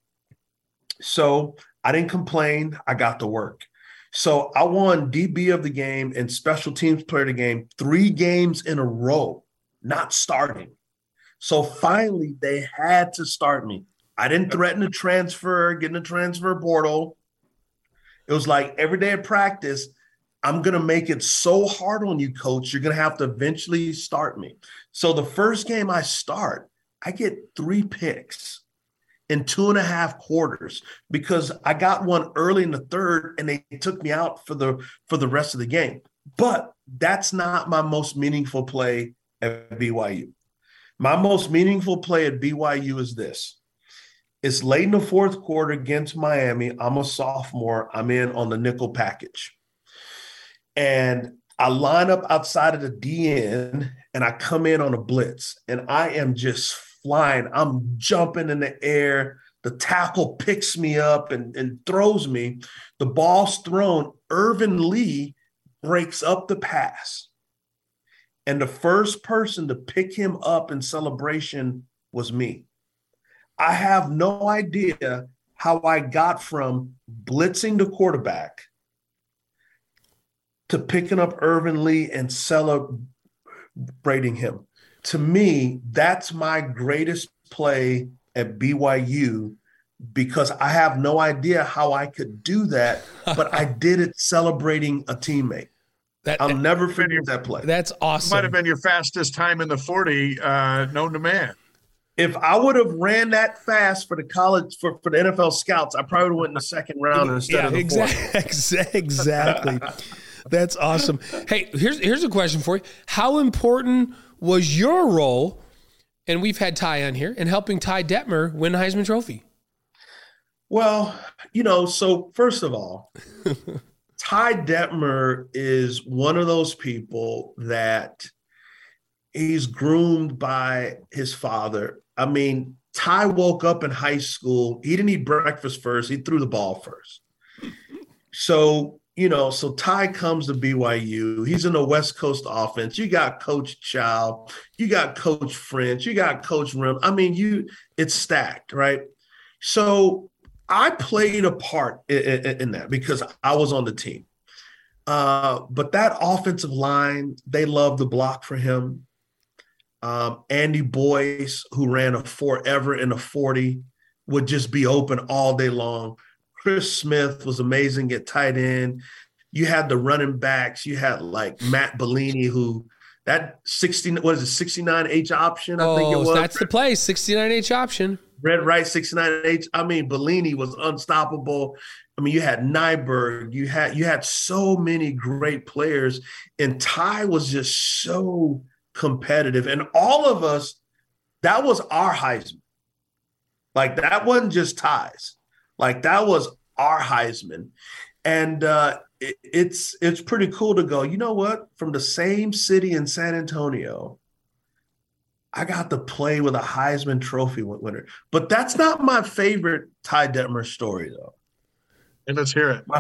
So I didn't complain. I got to work. So I won DB of the game and special teams player of the game three games in a row, not starting. So finally, they had to start me. I didn't threaten to transfer, get in the transfer portal. It was like every day of practice, I'm going to make it so hard on you, coach. You're going to have to eventually start me. So the first game I start, I get three picks in two and a half quarters because I got one early in the third and they took me out for the for the rest of the game. But that's not my most meaningful play at BYU. My most meaningful play at BYU is this. It's late in the fourth quarter against Miami. I'm a sophomore. I'm in on the nickel package. And I line up outside of the DN and I come in on a blitz and I am just flying. I'm jumping in the air. The tackle picks me up and, and throws me. The ball's thrown. Irvin Lee breaks up the pass. And the first person to pick him up in celebration was me. I have no idea how I got from blitzing the quarterback to picking up Irvin Lee and celebrating him to me, that's my greatest play at BYU because I have no idea how I could do that, but I did it celebrating a teammate. That, I'll never forget that play. That's awesome. Might have been your fastest time in the 40 uh, known to man. If I would have ran that fast for the college for, for the NFL scouts, I probably would have went in the second round instead yeah, of the exactly, exactly. That's awesome. Hey, here's here's a question for you. How important was your role, and we've had Ty on here, in helping Ty Detmer win the Heisman Trophy? Well, you know, so first of all, Ty Detmer is one of those people that he's groomed by his father. I mean, Ty woke up in high school. He didn't eat breakfast first. He threw the ball first. So, you know, so Ty comes to BYU. He's in the West Coast offense. You got Coach Chow, you got Coach French, you got Coach Rim. I mean, you it's stacked, right? So I played a part in, in, in that because I was on the team. Uh, but that offensive line, they love the block for him. Um, Andy Boyce, who ran a forever in a 40, would just be open all day long. Chris Smith was amazing at tight end. You had the running backs. You had like Matt Bellini, who that 16, what is it, 69 H option? I oh, think it oh, was. That's the play, 69 H option. Red Right 69H. I mean, Bellini was unstoppable. I mean, you had Nyberg, you had you had so many great players, and Ty was just so competitive. And all of us, that was our Heisman. Like that wasn't just Ty's. Like that was our Heisman. And uh, it, it's it's pretty cool to go, you know what? From the same city in San Antonio, I got to play with a Heisman Trophy winner. But that's not my favorite Ty Detmer story, though. And let's hear it. My,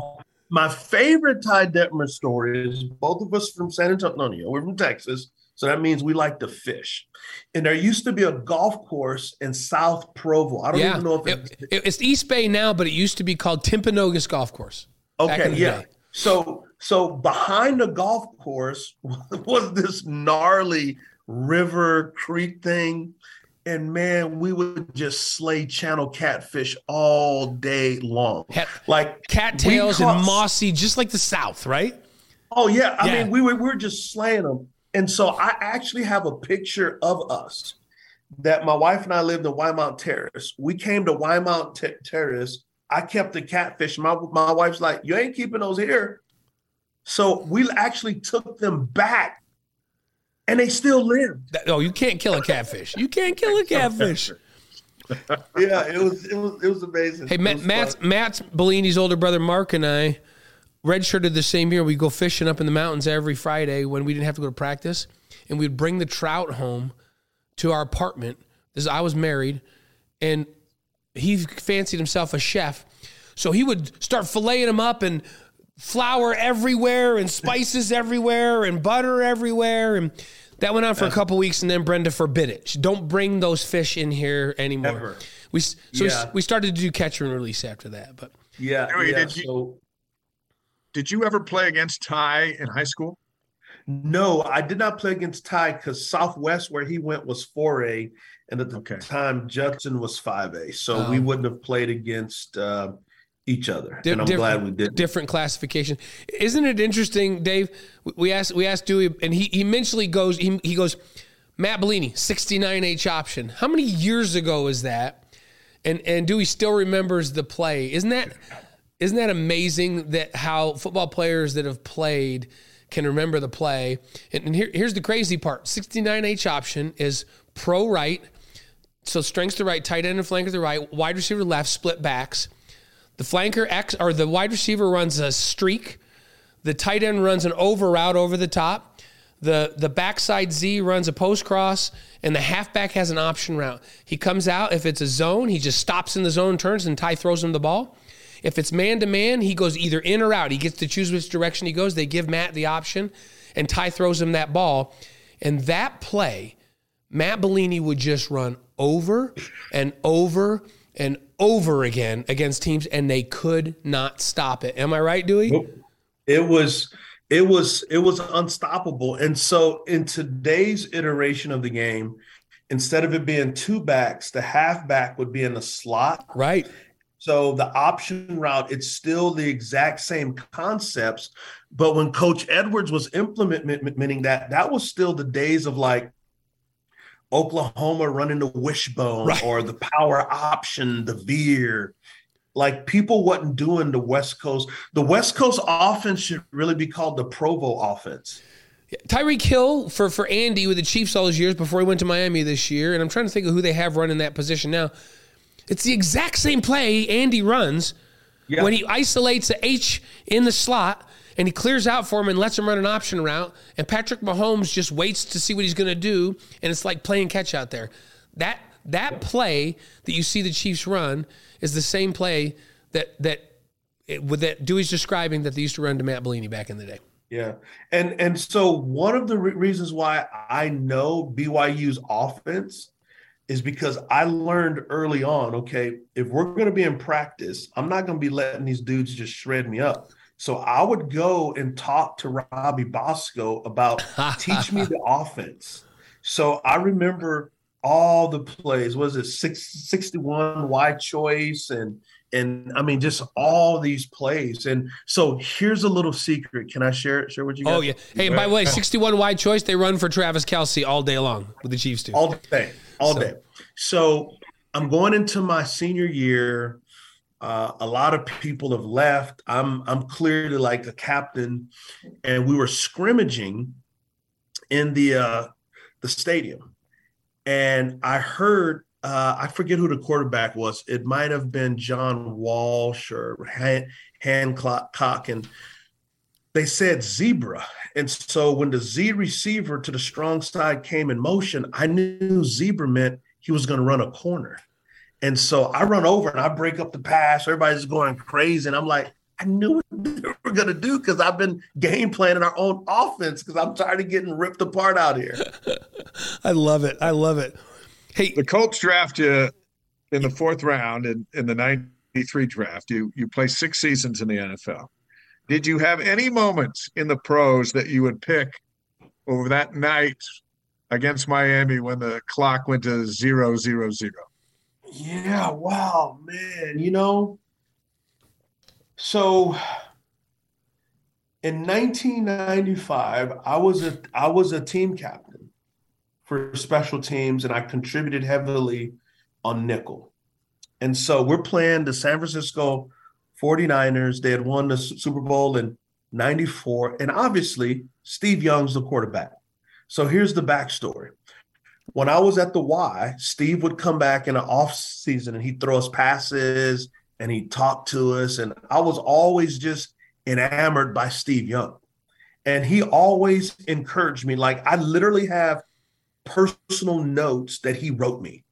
my favorite Ty Detmer story is both of us from San Antonio. We're from Texas. So that means we like to fish. And there used to be a golf course in South Provo. I don't yeah. even know if it, it, it's East Bay now, but it used to be called Timpanogos Golf Course. Okay, yeah. Day. So so behind the golf course was this gnarly river creek thing. And man, we would just slay channel catfish all day long. like cattails caught, and mossy, just like the South, right? Oh yeah. I yeah. mean, we were we were just slaying them. And so I actually have a picture of us that my wife and I lived in Wymount Terrace. We came to Wymount T- Terrace. I kept the catfish. My my wife's like, "You ain't keeping those here." So we actually took them back and they still lived. Oh, you can't kill a catfish. You can't kill a catfish. yeah, it was it was it was amazing. Hey, Matt, Matt's Matt's Bellini's older brother Mark and I redshirted the same year. We go fishing up in the mountains every Friday when we didn't have to go to practice, and we'd bring the trout home to our apartment. This I was married, and he fancied himself a chef, so he would start filleting them up and flour everywhere and spices everywhere and butter everywhere and that went on for a couple weeks and then Brenda forbid it. Don't bring those fish in here anymore. Ever. We so yeah. we, we, started to do catch and release after that, but yeah. Yeah did you so, did you ever play against Ty in high school? No, I did not play against Ty because Southwest, where he went, was 4A, and at the okay. time Judson was 5A. So um, we oh. wouldn't have played against uh, each other. Di- and I'm glad we did. Different classification. Isn't it interesting, Dave? We asked we asked Dewey, and he he mentally goes he, he goes, Matt Bellini, 69H option. How many years ago is that? And and Dewey still remembers the play. Isn't that isn't that amazing that how football players that have played can remember the play? And, and here, here's the crazy part: 69H option is pro right. So strengths to right, tight end and flanker to right, wide receiver left, split backs. The flanker X or the wide receiver runs a streak. The tight end runs an over route over the top. The the backside Z runs a post cross, and the halfback has an option route. He comes out if it's a zone, he just stops in the zone, turns, and Ty throws him the ball. If it's man to man, he goes either in or out. He gets to choose which direction he goes. They give Matt the option, and Ty throws him that ball. And that play, Matt Bellini would just run over and over and over again against teams, and they could not stop it. Am I right, Dewey? Nope. It was it was it was unstoppable. And so in today's iteration of the game, instead of it being two backs, the halfback would be in the slot. Right. So the option route, it's still the exact same concepts. But when Coach Edwards was implementing that, that was still the days of like Oklahoma running the wishbone right. or the power option, the veer. Like people wasn't doing the West Coast. The West Coast offense should really be called the Provo offense. Tyreek Hill for for Andy with the Chiefs all those years before he went to Miami this year, and I'm trying to think of who they have running that position now. It's the exact same play Andy runs yeah. when he isolates the H in the slot and he clears out for him and lets him run an option route. And Patrick Mahomes just waits to see what he's going to do, and it's like playing catch out there. That that play that you see the Chiefs run is the same play that that it, that Dewey's describing that they used to run to Matt Bellini back in the day. Yeah, and and so one of the re- reasons why I know BYU's offense is because I learned early on, okay, if we're going to be in practice, I'm not going to be letting these dudes just shred me up. So I would go and talk to Robbie Bosco about teach me the offense. So I remember all the plays. Was it six, 61 wide choice and and I mean just all these plays. And so here's a little secret. Can I share it? Share with you oh, guys? Oh yeah. Hey, by the way, 61 wide choice. They run for Travis Kelce all day long with the Chiefs too. All day all so. day. So I'm going into my senior year. Uh, a lot of people have left. I'm I'm clearly like a captain, and we were scrimmaging in the uh, the stadium, and I heard uh, I forget who the quarterback was. It might have been John Walsh or Han- Hancock, and they said zebra. And so when the Z receiver to the strong side came in motion, I knew zebra meant he was going to run a corner. And so I run over and I break up the pass. Everybody's going crazy. And I'm like, I knew what they were going to do because I've been game planning our own offense because I'm tired of getting ripped apart out here. I love it. I love it. Hey, the Colts draft you in the fourth round in, in the 93 draft. You, you play six seasons in the NFL. Did you have any moments in the pros that you would pick over that night against Miami when the clock went to zero zero zero? Yeah, wow, man. You know, so in 1995, I was a I was a team captain for special teams, and I contributed heavily on nickel. And so we're playing the San Francisco 49ers. They had won the Super Bowl in 94. And obviously, Steve Young's the quarterback. So here's the backstory. When I was at the Y, Steve would come back in an off season and he'd throw us passes and he'd talk to us. And I was always just enamored by Steve Young. And he always encouraged me. Like I literally have personal notes that he wrote me.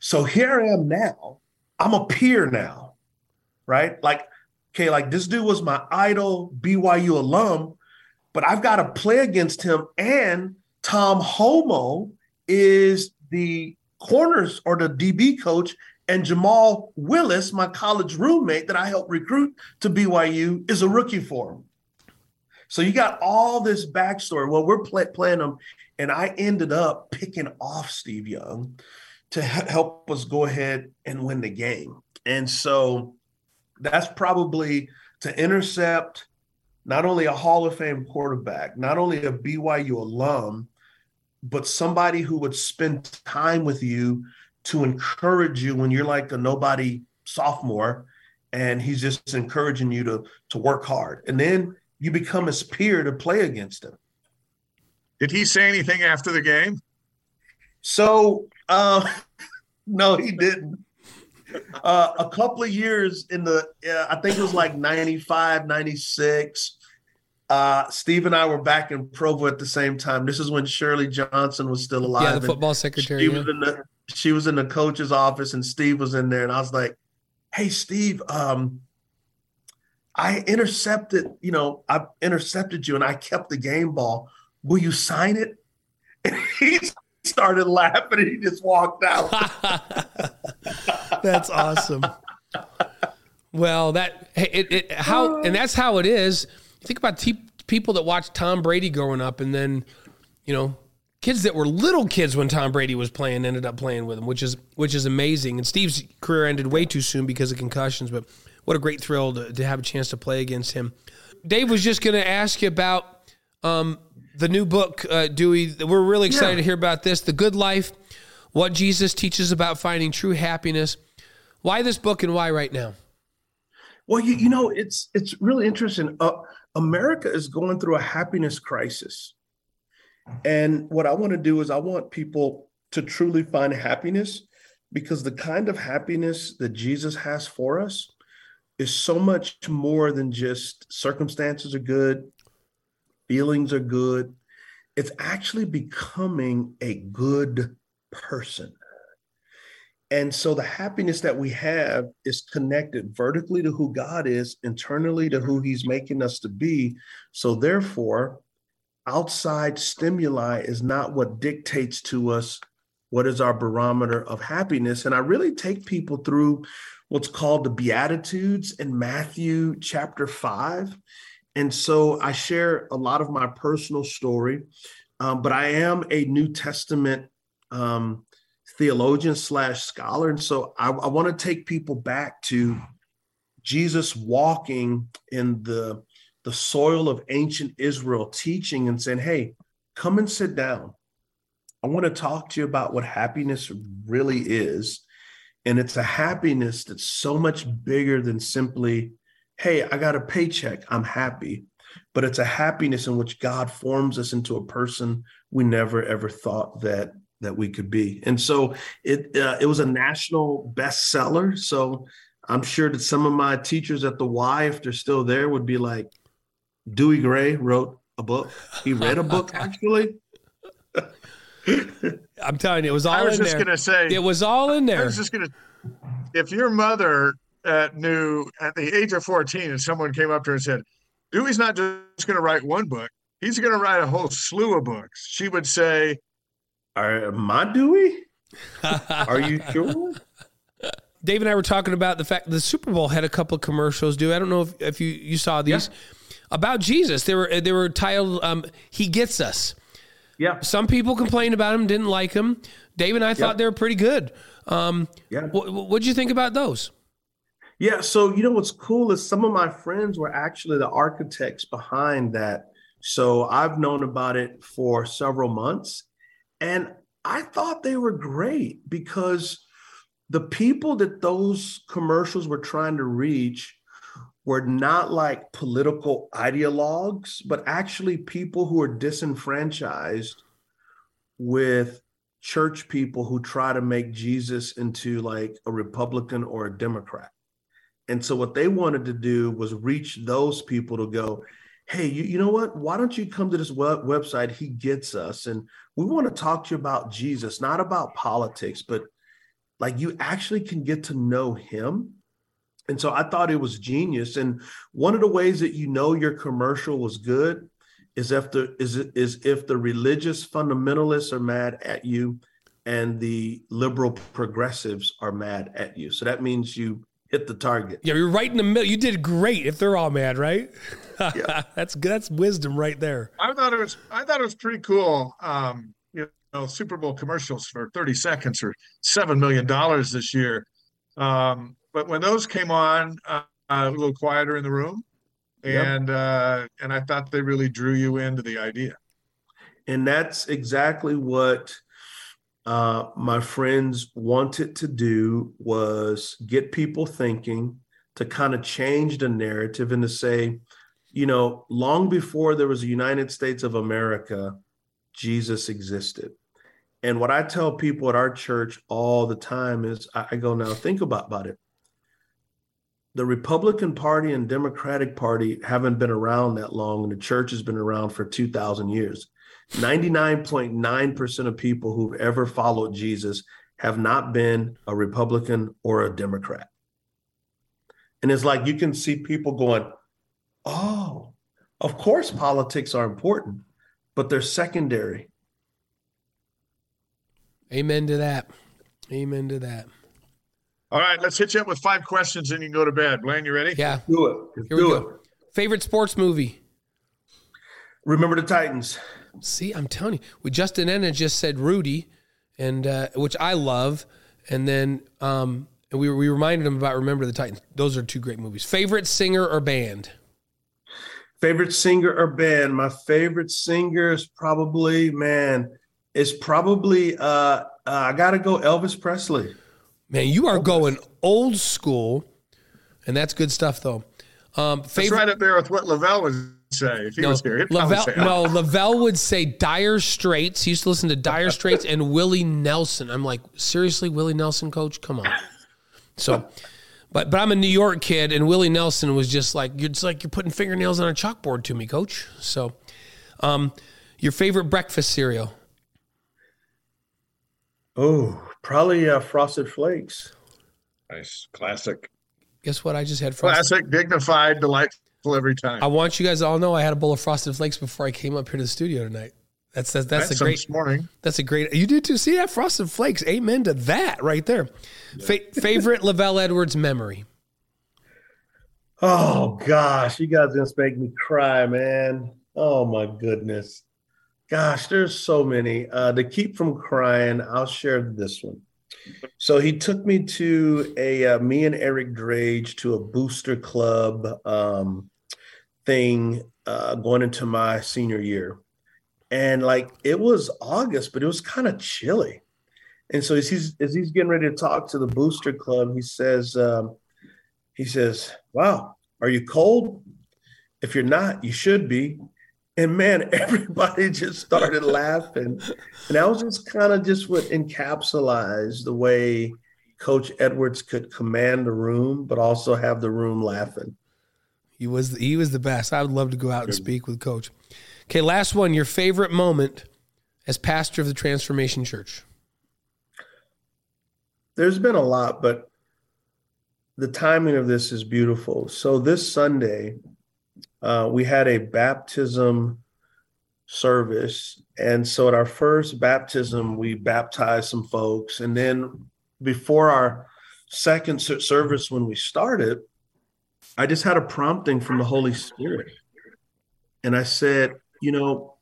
So here I am now. I'm a peer now right? Like, okay, like this dude was my idol, BYU alum, but I've got to play against him. And Tom Holmoe is the corners or the DB coach, and Jamal Willis, my college roommate that I helped recruit to BYU, is a rookie for him. So you got all this backstory. Well, we're play, playing them, and I ended up picking off Steve Young to help us go ahead and win the game. And so that's probably to intercept not only a Hall of Fame quarterback, not only a BYU alum, but somebody who would spend time with you to encourage you when you're like a nobody sophomore and he's just encouraging you to to work hard. And then you become his peer to play against him. Did he say anything after the game? So uh no, he didn't uh, a couple of years in the, uh, I think it was like 95, 96. Uh, Steve and I were back in Provo at the same time. This is when Shirley Johnson was still alive. Yeah, the football secretary. She was in the she was in the coach's office, and Steve was in there, and I was like, "Hey, Steve, um, I intercepted. You know, I intercepted you, and I kept the game ball. Will you sign it?" And he started laughing, and he just walked out. That's awesome. Well, that it, it how and that's how it is. Think about te- people that watch Tom Brady growing up, and then you know kids that were little kids when Tom Brady was playing ended up playing with him, which is which is amazing. And Steve's career ended way too soon because of concussions, but what a great thrill to, to have a chance to play against him. Dave was just going to ask you about um, the new book, uh, Dewey. We're really excited yeah. to hear about this, The Good Life, what Jesus teaches about finding true happiness. Why this book and why right now? Well, you, you know, it's it's really interesting. Uh, America is going through a happiness crisis. And what I want to do is I want people to truly find happiness because the kind of happiness that Jesus has for us is so much more than just circumstances are good, feelings are good. It's actually becoming a good person. And so the happiness that we have is connected vertically to who God is, internally to who He's making us to be. So therefore, outside stimuli is not what dictates to us what is our barometer of happiness. And I really take people through what's called the Beatitudes in Matthew chapter 5. And so I share a lot of my personal story, um, but I am a New Testament um, theologian slash scholar. And so I, I want to take people back to Jesus walking in the, the soil of ancient Israel, teaching and saying, Hey, come and sit down. I want to talk to you about what happiness really is. And it's a happiness that's so much bigger than simply, Hey, I got a paycheck. I'm happy. But it's a happiness in which God forms us into a person we never ever thought that that we could be. And so it uh, it was a national bestseller. So I'm sure that some of my teachers at the Y, if they're still there, would be like, Dewey Gray wrote a book. He read a book actually. I'm telling you, it was all. I was just there. gonna say it was all in there. I was just gonna. If your mother uh, knew at the age of 14, and someone came up to her and said, "Dewey's not just going to write one book; he's going to write a whole slew of books," she would say, are my Dewey? Are you sure? Dave and I were talking about the fact the Super Bowl had a couple of commercials. Do I don't know if, if you, you saw these yeah. about Jesus. They were they were titled um, "He Gets Us." Yeah. Some people complained about him, didn't like him. Dave and I thought yeah. they were pretty good. Um, yeah. What did you think about those? Yeah. So you know what's cool is some of my friends were actually the architects behind that. So I've known about it for several months, and I thought they were great because the people that those commercials were trying to reach were not like political ideologues, but actually people who are disenfranchised with church people who try to make Jesus into like a Republican or a Democrat. And so what they wanted to do was reach those people to go, hey, you, you know what? Why don't you come to this web- website? He gets us. And we want to talk to you about Jesus, not about politics, but like you actually can get to know him. And so I thought it was genius. And one of the ways that you know your commercial was good is if the is is if the religious fundamentalists are mad at you and the liberal progressives are mad at you. So that means you hit the target. Yeah, you're right in the middle. You did great if they're all mad, right? Yeah. that's good. That's wisdom right there. I thought it was I thought it was pretty cool. Um, you know, Super Bowl commercials for 30 seconds or seven million dollars this year. Um, but when those came on, uh, a little quieter in the room, and yep. uh, and I thought they really drew you into the idea. And that's exactly what uh, my friends wanted to do was get people thinking to kind of change the narrative and to say, you know, long before there was a United States of America, Jesus existed. And what I tell people at our church all the time is I go, now think about, about it. The Republican Party and Democratic Party haven't been around that long, and the church has been around for 2,000 years. 99.9% of people who've ever followed Jesus have not been a Republican or a Democrat. And it's like you can see people going, oh, of course politics are important, but they're secondary. Amen to that. Amen to that. All right, let's hit you up with five questions and you can go to bed. Blaine, you ready? Yeah. Do it. Let's Here do go. It. Favorite sports movie? Remember the Titans. See, I'm telling you, we Justin Ena just said Rudy, and uh, which I love, and then um, and we we reminded him about Remember the Titans. Those are two great movies. Favorite singer or band? Favorite singer or band? My favorite singer is probably man. It's probably uh, uh I gotta go Elvis Presley. Man, you are Elvis. going old school, and that's good stuff though. Um, favorite, that's right up there with what LaVell was say if he no, was here. LaVell, say, no, LaVell would say Dire Straits. He used to listen to Dire Straits and Willie Nelson. I'm like, seriously, Willie Nelson, coach? Come on. So, but but I'm a New York kid, and Willie Nelson was just like you're just like you're putting fingernails on a chalkboard to me, coach. So, um, your favorite breakfast cereal? Oh, probably uh, Frosted Flakes. Nice, classic. Guess what? I just had frosted. classic, dignified, delightful every time. I want you guys to all know I had a bowl of frosted flakes before I came up here to the studio tonight. That's that's, that's a great morning. That's a great. You did too. See that frosted flakes. Amen to that right there. Yeah. Fa- favorite LaVell Edwards memory. Oh gosh, you guys just make me cry, man. Oh my goodness. Gosh, there's so many. Uh, to keep from crying, I'll share this one. So he took me to a uh, me and Eric Drage to a booster club um, thing uh, going into my senior year, and like it was August, but it was kind of chilly. And so as he's as he's getting ready to talk to the booster club, he says, um, he says, "Wow, are you cold? If you're not, you should be." And man, everybody just started laughing. And that was just kind of just what encapsulates the way Coach Edwards could command the room, but also have the room laughing. He was he was the best. I would love to go out and speak with Coach. Okay, last one. Your favorite moment as pastor of the Transformation Church. There's been a lot, but the timing of this is beautiful. So this Sunday, uh, we had a baptism service. And so at our first baptism, we baptized some folks. And then before our second service, when we started, I just had a prompting from the Holy Spirit. And I said, you know,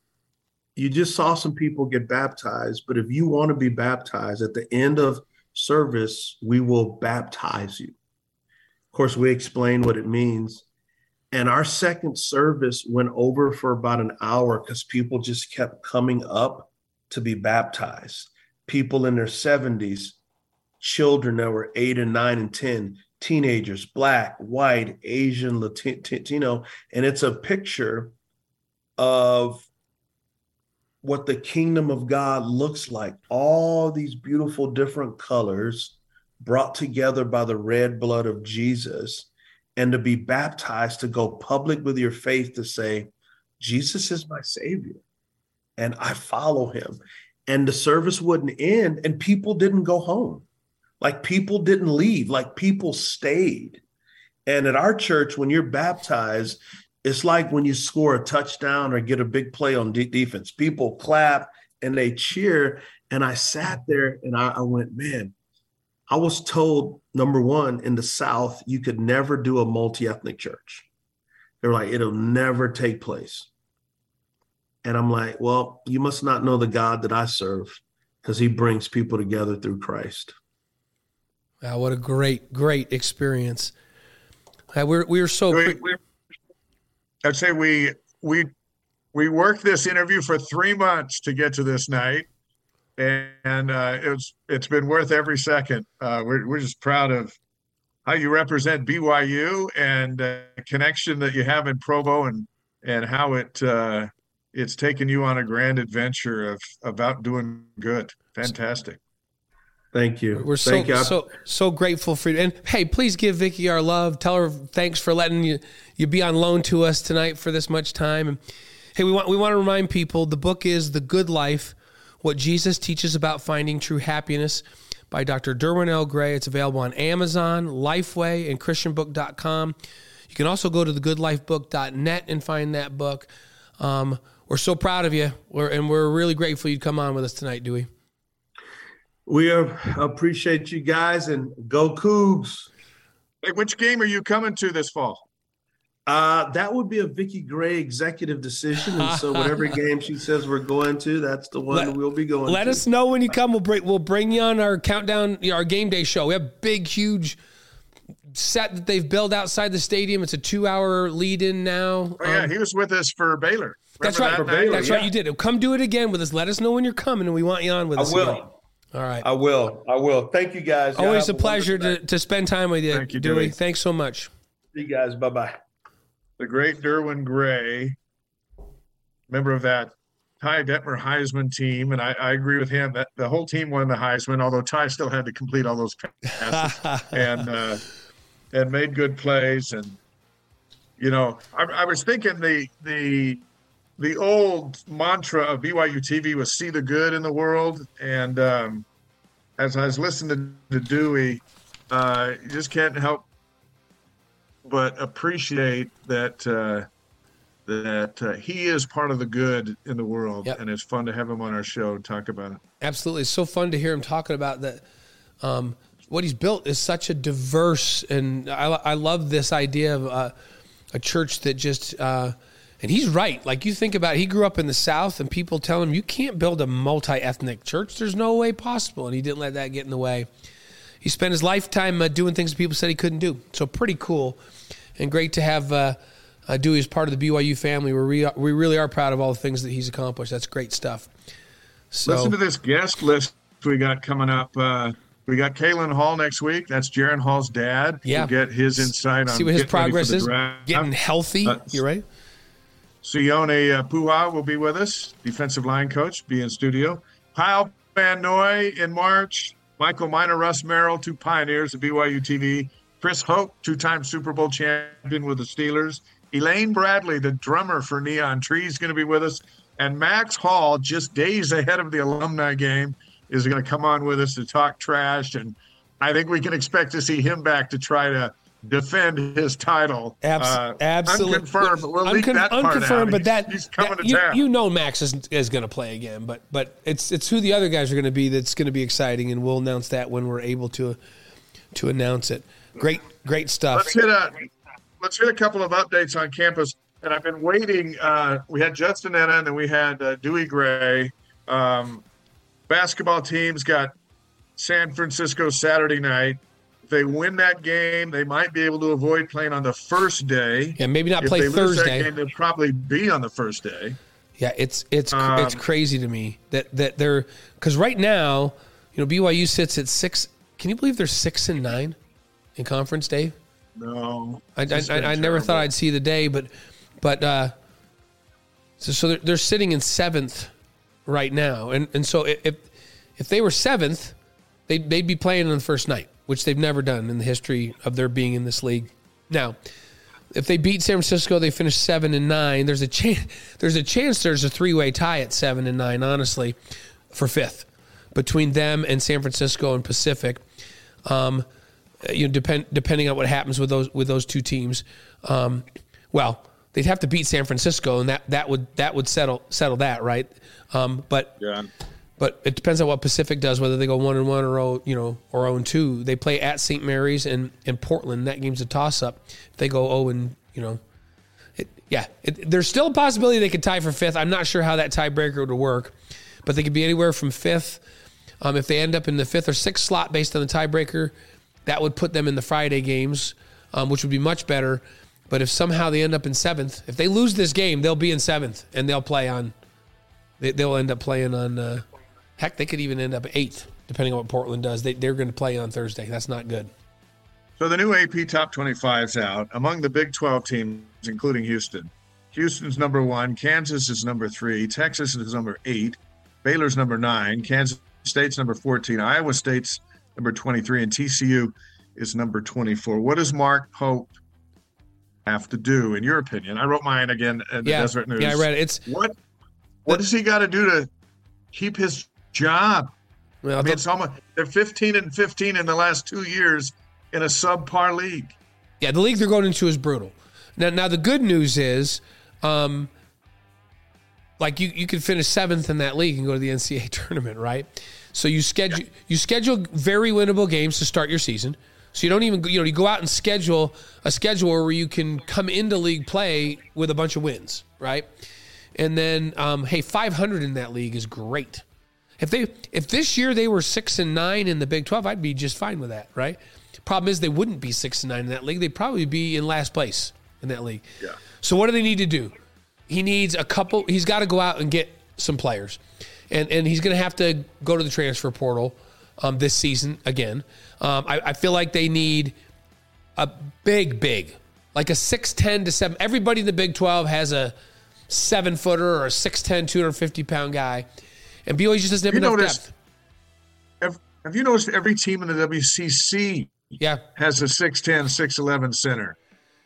you just saw some people get baptized, but if you want to be baptized at the end of service, we will baptize you. Of course, we explain what it means. And our second service went over for about an hour because people just kept coming up to be baptized. People in their 70s, children that were eight and nine and 10, teenagers, black, white, Asian, Latino. And it's a picture of what the kingdom of God looks like. All these beautiful different colors brought together by the red blood of Jesus and to be baptized to go public with your faith to say, Jesus is my savior and I follow him. And the service wouldn't end and people didn't go home. Like people didn't leave, like people stayed. And at our church, when you're baptized, it's like when you score a touchdown or get a big play on de- defense. People clap and they cheer. And I sat there and I, I went, man, I was told number one in the South, you could never do a multi ethnic church. They're like, it'll never take place. And I'm like, well, you must not know the God that I serve because he brings people together through Christ. Wow, what a great, great experience. Uh, we're, we're so. We, we, I'd say we, we, we worked this interview for three months to get to this night and uh, it's it's been worth every second. Uh, we're we're just proud of how you represent BYU and uh, connection that you have in Provo and and how it uh, it's taken you on a grand adventure of about doing good. Fantastic. Thank you. We're so you. so so grateful for you. And hey, please give Vicky our love. Tell her thanks for letting you you be on loan to us tonight for this much time. And hey, we want we want to remind people the book is The Good Life what Jesus Teaches About Finding True Happiness by Dr. Derwin L. Gray. It's available on Amazon, Lifeway, and ChristianBook.com. You can also go to thegoodlifebook.net and find that book. Um, we're so proud of you, we're, and we're really grateful you'd come on with us tonight, Dewey. We appreciate you guys and go Cougs. Hey, which game are you coming to this fall? Uh, that would be a Vicky Gray executive decision, and so whatever game she says we're going to, that's the one let, we'll be going. Let to. us know when you come. We'll bring we'll bring you on our countdown, our game day show. We have big, huge set that they've built outside the stadium. It's a two-hour lead-in now. Oh, yeah, um, he was with us for Baylor. Remember that's right. That Baylor, that's yeah. right. You did. Come do it again with us. Let us know when you're coming, and we want you on with I us. I will. Again. All right. I will. I will. Thank you, guys. Always a pleasure to, to spend time with you, Thank you, Dewey. Thanks so much. See you guys. Bye bye. The great Derwin Gray, member of that Ty Detmer Heisman team, and I, I, agree with him that the whole team won the Heisman, although Ty still had to complete all those passes and uh, and made good plays. And you know, I, I was thinking the the the old mantra of BYU TV was "see the good in the world," and um, as I was listening to Dewey, uh, you just can't help but appreciate that uh, that uh, he is part of the good in the world, yep. and it's fun to have him on our show and talk about it. Absolutely, it's so fun to hear him talking about that. Um, what he's built is such a diverse, and I, I love this idea of uh, a church that just uh, and he's right. Like you think about, it, he grew up in the South, and people tell him you can't build a multi-ethnic church. There's no way possible, and he didn't let that get in the way. He spent his lifetime uh, doing things that people said he couldn't do. So pretty cool, and great to have uh, uh, Dewey as part of the BYU family. we we really are proud of all the things that he's accomplished. That's great stuff. So, Listen to this guest list we got coming up. Uh, we got Kalin Hall next week. That's Jaren Hall's dad. Yeah. get his insight on see what his progress is. Getting healthy. Uh, You're right. Sione uh, Po'uha will be with us, defensive line coach, be in studio. Kyle Van Noy in March. Michael Miner, Russ Merrill, two pioneers of BYU TV. Chris Hope, two-time Super Bowl champion with the Steelers. Elaine Bradley, the drummer for Neon Tree, is going to be with us. And Max Hall, just days ahead of the alumni game, is going to come on with us to talk trash. And I think we can expect to see him back to try to defend his title. Abs- uh, absolutely. Unconfirmed, but we'll Uncon- leave that unconfirmed, but that he's, coming that, to you, town. You know Max is, is going to play again, but but it's it's who the other guys are going to be that's going to be exciting, and we'll announce that when we're able to to announce it. Great great stuff. Let's hit a let's hit a couple of updates on campus. And I've been waiting. Uh, we had Justin Ena and then we had uh, Dewey Gray. Um, basketball teams got San Francisco Saturday night they win that game, they might be able to avoid playing on the first day. Yeah, maybe not if play Thursday. Game, they'll probably be on the first day. Yeah, it's it's um, it's crazy to me that that they're because right now, you know, BYU sits at six. Can you believe they're six and nine in conference, Dave? No, I I, I, I never thought I'd see the day, but but uh, so so they're, they're sitting in seventh right now, and and so if if they were seventh, they they'd be playing on the first night which they've never done in the history of their being in this league. Now, if they beat San Francisco, they finish seven and nine. There's a chance. There's a chance. There's a three way tie at seven and nine. Honestly, for fifth between them and San Francisco and Pacific. Um, you know, depend, depending on what happens with those with those two teams. Um, well, they'd have to beat San Francisco, and that, that would that would settle settle that, right? Um, but yeah. But it depends on what Pacific does, whether they go one and one or oh, you know or zero oh and two. They play at St. Mary's and in Portland. That game's a toss up. If they go zero oh and you know, it, yeah, it, there's still a possibility they could tie for fifth. I'm not sure how that tiebreaker would work, but they could be anywhere from fifth. Um, if they end up in the fifth or sixth slot based on the tiebreaker, that would put them in the Friday games, um, which would be much better. But if somehow they end up in seventh, if they lose this game, they'll be in seventh and they'll play on. They, will end up playing on uh, Heck, they could even end up eighth, depending on what Portland does. They, they're going to play on Thursday. That's not good. So the new AP Top 25 is out. Among the Big 12 teams, including Houston, Houston's number one, Kansas is number three, Texas is number eight, Baylor's number nine, Kansas State's number 14, Iowa State's number 23, and TCU is number 24. What does Mark Pope have to do, in your opinion? I wrote mine again in the yeah, Deseret News. Yeah, I read it. It's what what does he got to do to keep his job. Well, I mean, it's almost they're 15 and 15 in the last two years in a subpar league. Yeah, the league they're going into is brutal. Now, now the good news is, um, like you, you could finish seventh in that league and go to the NCAA tournament, right? So you schedule yeah. you schedule very winnable games to start your season. So you don't even you know you go out and schedule a schedule where you can come into league play with a bunch of wins, right? And then um, hey, 500 in that league is great. If they if this year they were six and nine in the Big 12, I'd be just fine with that, right? Problem is they wouldn't be six and nine in that league. They'd probably be in last place in that league. Yeah. So what do they need to do? He needs a couple. He's got to go out and get some players, and and he's going to have to go to the transfer portal um, this season again. Um, I, I feel like they need a big, big, like a six ten to seven. Everybody in the Big Twelve has a seven footer or a 6'10", 250 pound guy, and BYU just doesn't have You enough noticed- depth. Have, have you noticed every team in the WCC Yeah, has a 6'10, 6'11 center?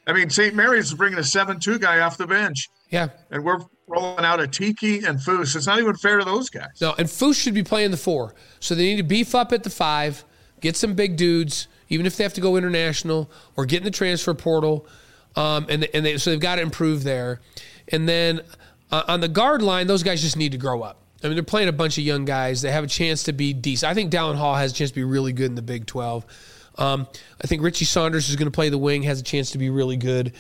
I mean, St. Mary's is bringing a 7'2 guy off the bench, yeah. and we're rolling out Atiki and Fousse. It's not even fair to those guys. No, and Fousse should be playing the four. So they need to beef up at the five, get some big dudes, even if they have to go international or get in the transfer portal. Um, and and they, so they've got to improve there. And then uh, on the guard line, those guys just need to grow up. I mean, they're playing a bunch of young guys. They have a chance to be decent. I think Dallin Hall has a chance to be really good in the Big 12. Um, I think Richie Saunders is going to play the wing, has a chance to be really good.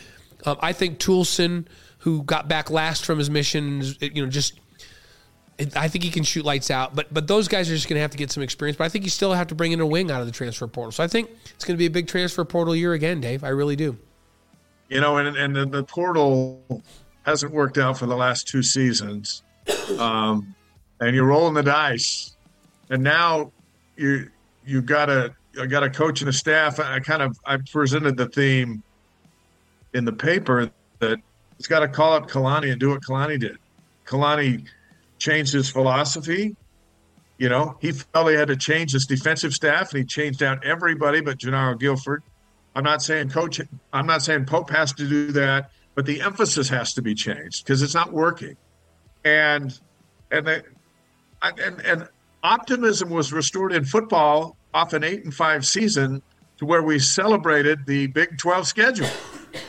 Um, I think Toolson, who got back last from his mission, you know, just I think he can shoot lights out, but but those guys are just going to have to get some experience. But I think you still have to bring in a wing out of the transfer portal. So I think it's going to be a big transfer portal year again, Dave. I really do. You know, and and the, the portal hasn't worked out for the last two seasons, um, and you're rolling the dice, and now you you got a I got a coach and a staff. I kind of I presented the theme in the paper that it's got to call up Kalani and do what Kalani did. Kalani changed his philosophy. You know, he felt he had to change his defensive staff, and he changed out everybody but Jernaro Gilford. I'm not saying coach. I'm not saying Pope has to do that, but the emphasis has to be changed because it's not working. And and the, and and optimism was restored in football off an eight and five season to where we celebrated the Big 12 schedule,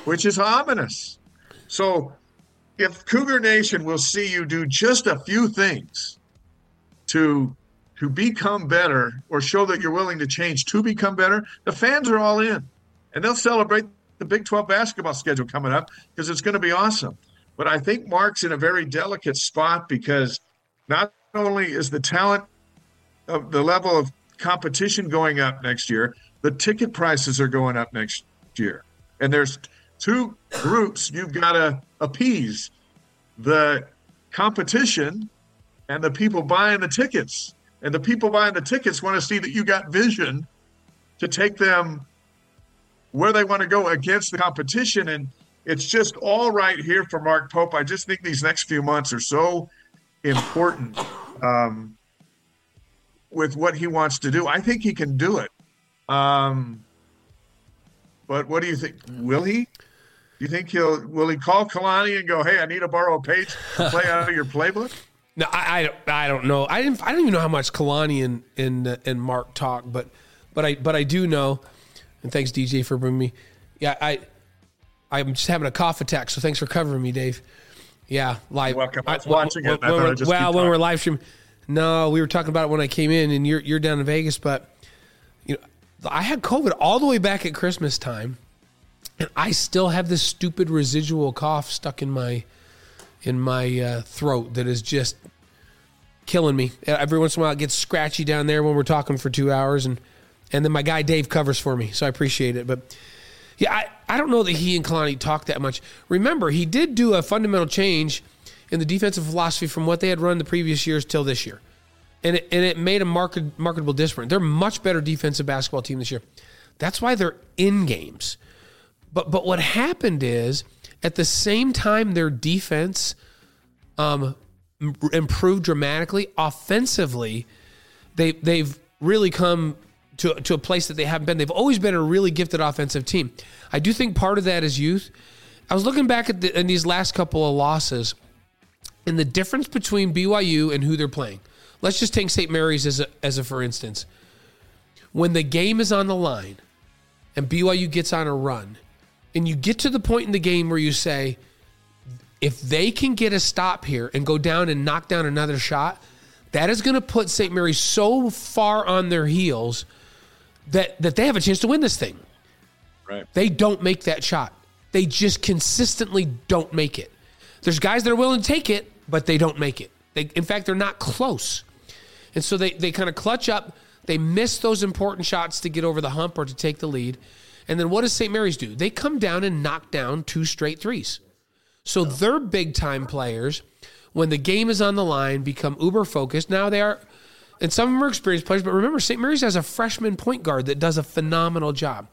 which is ominous. So if Cougar Nation will see you do just a few things to to become better or show that you're willing to change to become better, the fans are all in. And they'll celebrate the Big 12 basketball schedule coming up because it's going to be awesome. But I think Mark's in a very delicate spot because not only is the talent of the level of competition going up next year, the ticket prices are going up next year. And there's two groups you've got to appease the competition and the people buying the tickets. And the people buying the tickets want to see that you got vision to take them where they want to go against the competition. And it's just all right here for Mark Pope. I just think these next few months are so important um, with what he wants to do. I think he can do it. Um, but what do you think? Will he? Do you think he'll will he call Kalani and go, "Hey, I need to borrow a page to play out of your playbook"? No, I, I don't. I don't know. I didn't. I don't even know how much Kalani and and uh, and Mark talk, but but I but I do know. And thanks DJ for bringing me. Yeah, I I'm just having a cough attack, so thanks for covering me, Dave. Yeah, live. Welcome. I was I- watching it, I when well, when we're live streaming, no, we were talking about it when I came in, and you're you're down in Vegas, but you know, I had COVID all the way back at Christmas time, and I still have this stupid residual cough stuck in my in my uh, throat that is just killing me. Every once in a while, it gets scratchy down there when we're talking for two hours, and and then my guy Dave covers for me, so I appreciate it. But yeah, I, I don't know that he and Kalani talked that much. Remember, he did do a fundamental change in the defensive philosophy from what they had run the previous years till this year, and it, and it made a market, marketable difference. They're much better defensive basketball team this year. That's why they're in games. But but what happened is at the same time their defense um, improved dramatically offensively. They they've really come to to a place that they haven't been. They've always been a really gifted offensive team. I do think part of that is youth. I was looking back at the, in these last couple of losses and the difference between BYU and who they're playing. Let's just take St. Mary's as a, as a for instance. When the game is on the line and BYU gets on a run, and you get to the point in the game where you say, if they can get a stop here and go down and knock down another shot, that is going to put St. Mary's so far on their heels that that they have a chance to win this thing. Right. They don't make that shot. They just consistently don't make it. There's guys that are willing to take it, but they don't make it. They, in fact, they're not close. And so they, they kind of clutch up. They miss those important shots to get over the hump or to take the lead. And then what does St. Mary's do? They come down and knock down two straight threes. So they're big time players. When the game is on the line, become uber focused. Now they are, and some of them are experienced players, but remember, St. Mary's has a freshman point guard that does a phenomenal job.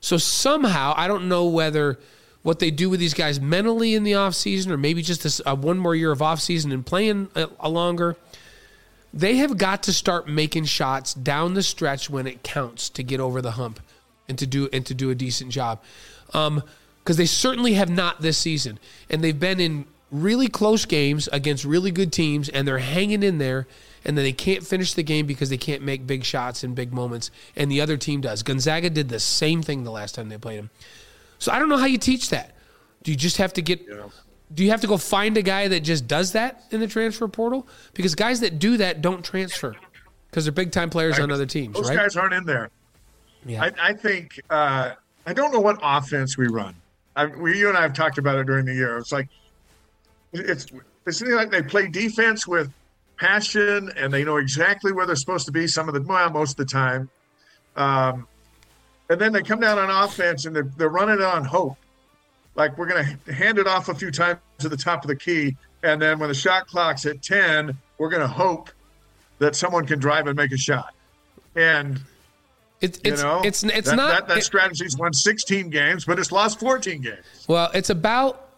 So somehow, I don't know whether what they do with these guys mentally in the offseason or maybe just this, uh, one more year of offseason and playing a, a longer, they have got to start making shots down the stretch when it counts to get over the hump and to do and to do a decent job. Um, because they certainly have not this season. And they've been in really close games against really good teams, and they're hanging in there, and then they can't finish the game because they can't make big shots in big moments, and the other team does. Gonzaga did the same thing the last time they played them. So I don't know how you teach that. Do you just have to get. Yeah. Do you have to go find a guy that just does that in the transfer portal? Because guys that do that don't transfer because they're big time players on other teams. Those right? guys aren't in there. Yeah. I, I think uh, I don't know what offense we run. I, we, you and I have talked about it during the year. It's like it's it's like they play defense with passion and they know exactly where they're supposed to be. Some of the well, most of the time, um, and then they come down on offense and they're, they're running on hope. Like we're going to hand it off a few times to the top of the key, and then when the shot clock's at ten, we're going to hope that someone can drive and make a shot. And it's it's, you know, it's it's that, not that, that it, strategy's won 16 games, but it's lost 14 games. Well, it's about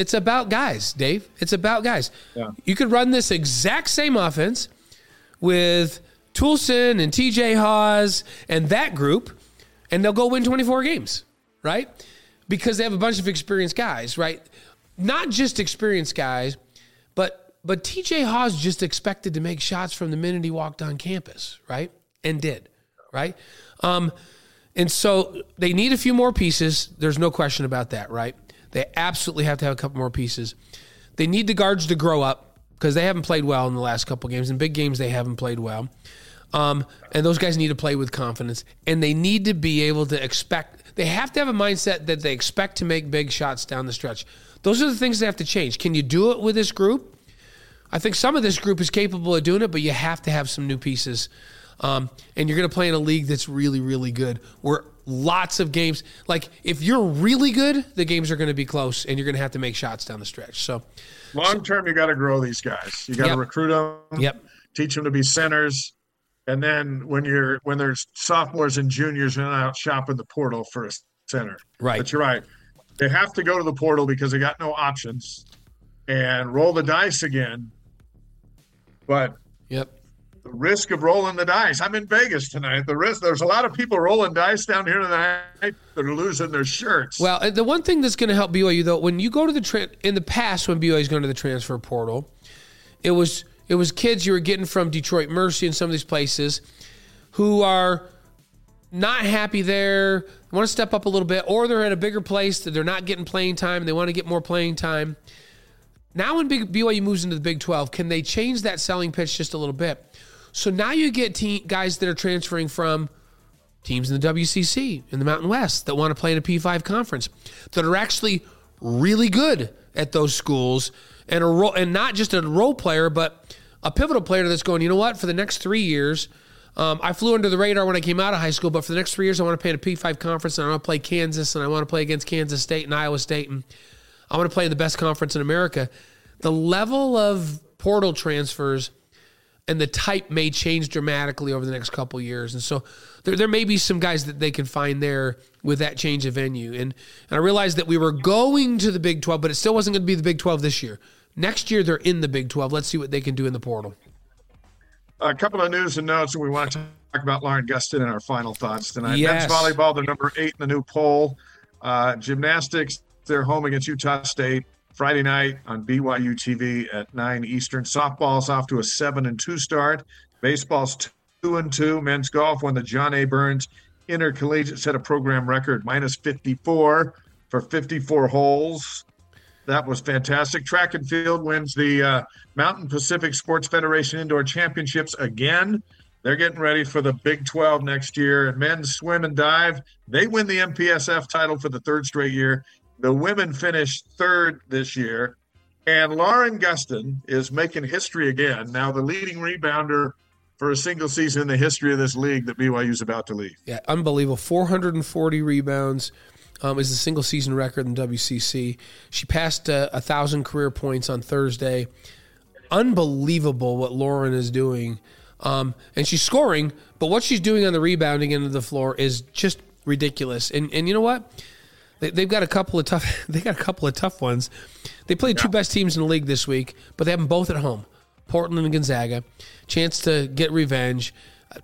it's about guys, Dave. It's about guys. Yeah. You could run this exact same offense with Toolson and TJ Haws and that group, and they'll go win 24 games, right? Because they have a bunch of experienced guys, right? Not just experienced guys, but but TJ Haws just expected to make shots from the minute he walked on campus, right? And did right? Um, and so they need a few more pieces. There's no question about that, right? They absolutely have to have a couple more pieces. They need the guards to grow up because they haven't played well in the last couple games. In big games, they haven't played well. Um, and those guys need to play with confidence. And they need to be able to expect, they have to have a mindset that they expect to make big shots down the stretch. Those are the things that have to change. Can you do it with this group? I think some of this group is capable of doing it, but you have to have some new pieces um, and you're going to play in a league that's really, really good, where lots of games, like if you're really good, the games are going to be close, and you're going to have to make shots down the stretch. So, long term, you got to grow these guys. You got to yep. recruit them. Yep. Teach them to be centers, and then when you're when there's sophomores and juniors, you're not out shopping the portal for a center. Right. But you're right. They have to go to the portal because they got no options, and roll the dice again. But yep the risk of rolling the dice. I'm in Vegas tonight. The risk there's a lot of people rolling dice down here tonight that are losing their shirts. Well, the one thing that's going to help BYU though, when you go to the tra- in the past when BYU's going to the transfer portal, it was it was kids you were getting from Detroit Mercy and some of these places who are not happy there, want to step up a little bit, or they're at a bigger place that they're not getting playing time. They want to get more playing time. Now, when BYU moves into the Big 12, can they change that selling pitch just a little bit? So now you get team, guys that are transferring from teams in the WCC in the Mountain West that want to play in a P5 conference that are actually really good at those schools and a role, and not just a role player, but a pivotal player that's going. You know what? For the next three years, um, I flew under the radar when I came out of high school, but for the next three years, I want to play in a P5 conference, and I want to play Kansas, and I want to play against Kansas State and Iowa State, and I want to play in the best conference in America. The level of portal transfers and the type may change dramatically over the next couple years. And so there, there may be some guys that they can find there with that change of venue. And, and I realized that we were going to the Big 12, but it still wasn't going to be the Big 12 this year. Next year, they're in the Big 12. Let's see what they can do in the portal. A couple of news and notes, and we want to talk about Lauren Gustin and our final thoughts tonight. Yes. Men's volleyball, they're number eight in the new poll. Uh, gymnastics, they're home against Utah State. Friday night on BYU TV at 9 Eastern. Softball's off to a 7 and 2 start. Baseball's 2 and 2. Men's golf won the John A. Burns Intercollegiate set a program record minus 54 for 54 holes. That was fantastic. Track and field wins the uh, Mountain Pacific Sports Federation Indoor Championships again. They're getting ready for the Big 12 next year. And men's swim and dive, they win the MPSF title for the third straight year. The women finished third this year. And Lauren Gustin is making history again. Now, the leading rebounder for a single season in the history of this league that BYU is about to leave. Yeah, unbelievable. 440 rebounds um, is the single season record in WCC. She passed uh, a thousand career points on Thursday. Unbelievable what Lauren is doing. Um, and she's scoring, but what she's doing on the rebounding end of the floor is just ridiculous. And and you know what? They, have got a couple of tough. They got a couple of tough ones. They played yeah. two best teams in the league this week, but they have them both at home. Portland and Gonzaga, chance to get revenge.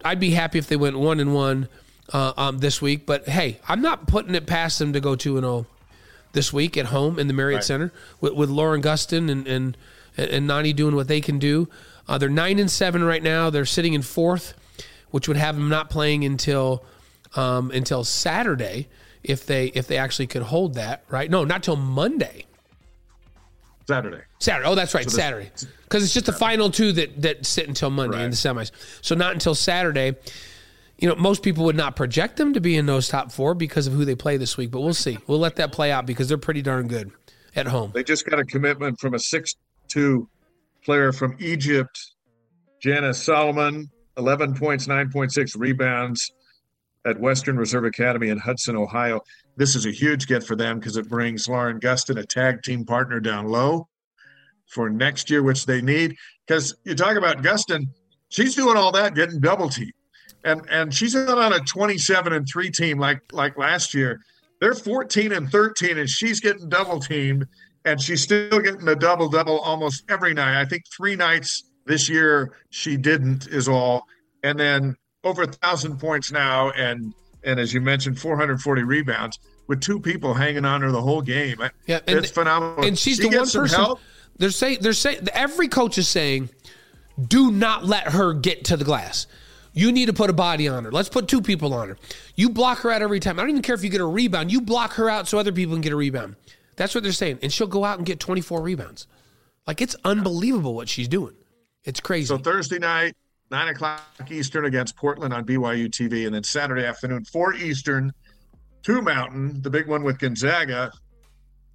I'd be happy if they went one and one uh, um, this week, but hey, I'm not putting it past them to go two and zero oh this week at home in the Marriott right. Center with, with Lauren Gustin and and and Nani doing what they can do. Uh, they're nine and seven right now. They're sitting in fourth, which would have them not playing until um, until Saturday if they if they actually could hold that. Right? No, not till Monday. Saturday. Saturday. Oh, that's right, so Saturday. Because it's just the final two that that sit until Monday right. in the semis. So not until Saturday. You know, most people would not project them to be in those top four because of who they play this week, but we'll see. We'll let that play out because they're pretty darn good at home. They just got a commitment from a six-two player from Egypt, Janice Solomon, 11 points, 9.6 rebounds at Western Reserve Academy in Hudson, Ohio this is a huge get for them because it brings Lauren Gustin, a tag team partner down low for next year, which they need. Because you talk about Gustin, she's doing all that, getting double team. And and she's not on a 27 and 3 team like like last year. They're 14 and 13, and she's getting double teamed, and she's still getting a double double almost every night. I think three nights this year she didn't is all. And then over a thousand points now and and as you mentioned, 440 rebounds with two people hanging on her the whole game. Yeah, and, it's phenomenal. And she's she the one person. Help. They're saying they're saying every coach is saying, do not let her get to the glass. You need to put a body on her. Let's put two people on her. You block her out every time. I don't even care if you get a rebound. You block her out so other people can get a rebound. That's what they're saying. And she'll go out and get 24 rebounds. Like it's unbelievable what she's doing. It's crazy. So Thursday night, nine o'clock Eastern against Portland on BYU TV, and then Saturday afternoon, four Eastern, two Mountain, the big one with Gonzaga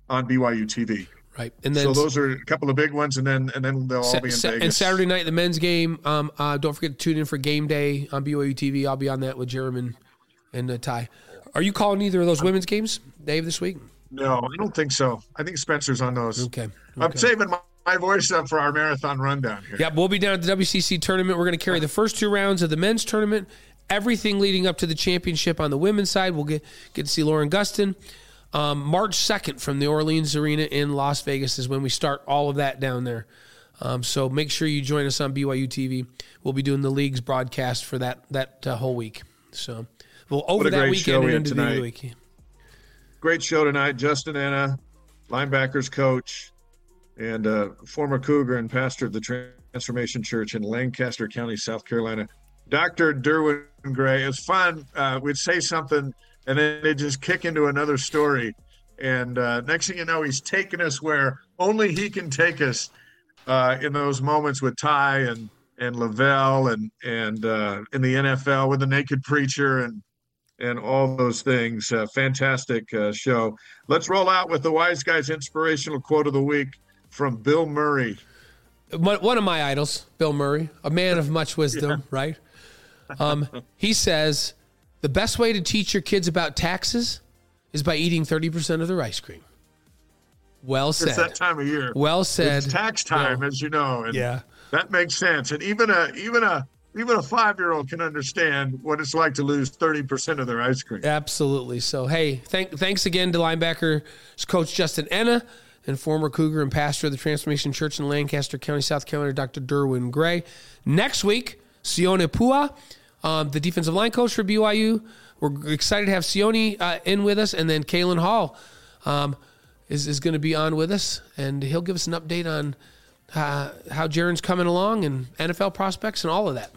on BYU TV. Right, and then so those are a couple of big ones, and then and then they'll all be in sa- Vegas. And Saturday night, the men's game. Um, uh, don't forget to tune in for game day on BYU TV. I'll be on that with Jeremy and, and uh, Ty. Are you calling either of those women's games, Dave, this week? No, I don't think so. I think Spencer's on those. Okay. okay. I'm saving my my voice up for our marathon rundown here. Yep, we'll be down at the WCC tournament. We're going to carry the first two rounds of the men's tournament, everything leading up to the championship on the women's side. We'll get get to see Lauren Gustin. Um, March 2nd from the Orleans Arena in Las Vegas is when we start all of that down there. Um, so make sure you join us on BYU TV. We'll be doing the league's broadcast for that that uh, whole week. So well over that weekend and into tonight. the week. Great show tonight. Justin Ena, linebackers coach, and uh, former Cougar and pastor of the Transformation Church in Lancaster County, South Carolina. Dr. Derwin Gray. It's fun. Uh, we'd say something, and then they just kick into another story. And uh, next thing you know, he's taking us where only he can take us uh, in those moments with Ty and and LaVell and and uh, in the NFL with the Naked Preacher and and all those things. Uh, fantastic uh, show. Let's roll out with the Wise Guys inspirational quote of the week from Bill Murray. One of my idols, Bill Murray, a man of much wisdom, yeah. right? Um, he says the best way to teach your kids about taxes is by eating 30% of their ice cream. Well said. It's that time of year. Well said. It's tax time, well, as you know. And yeah. That makes sense. And even a even a even a five year old can understand what it's like to lose 30% of their ice cream. Absolutely. So, hey, thank, thanks again to linebacker coach Justin Ena and former Cougar and pastor of the Transformation Church in Lancaster County, South Carolina, Dr. Derwin Gray. Next week, Sione Po'uha, um, the defensive line coach for BYU. We're excited to have Sione uh, in with us, and then Kalin Hall um, is, is going to be on with us, and he'll give us an update on uh, how Jaren's coming along and NFL prospects and all of that.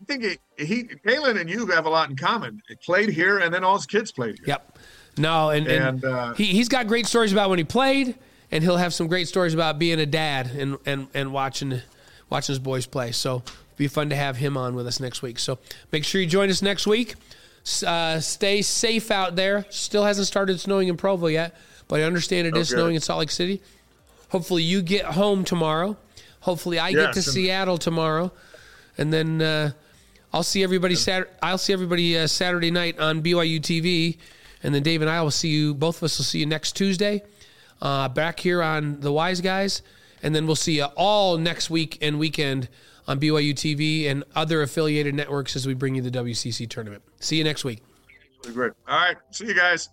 I think he, he, Kalin and you have a lot in common. He played here, and then all his kids played here. Yep. No, and, and, and uh, he, he's got great stories about when he played, and he'll have some great stories about being a dad and, and, and watching watching his boys play. So be fun to have him on with us next week. So make sure you join us next week. Uh, stay safe out there. Still hasn't started snowing in Provo yet, but I understand it is Okay. snowing in Salt Lake City. Hopefully you get home tomorrow. Hopefully I get to Seattle tomorrow, and then uh, I'll see everybody. I'll see everybody uh, Saturday night on BYU TV, and then Dave and I will see you. Both of us will see you next Tuesday, uh, back here on the Wise Guys, and then we'll see you all next week and weekend on BYU TV and other affiliated networks as we bring you the WCC tournament. See you next week. Great. All right. See you guys.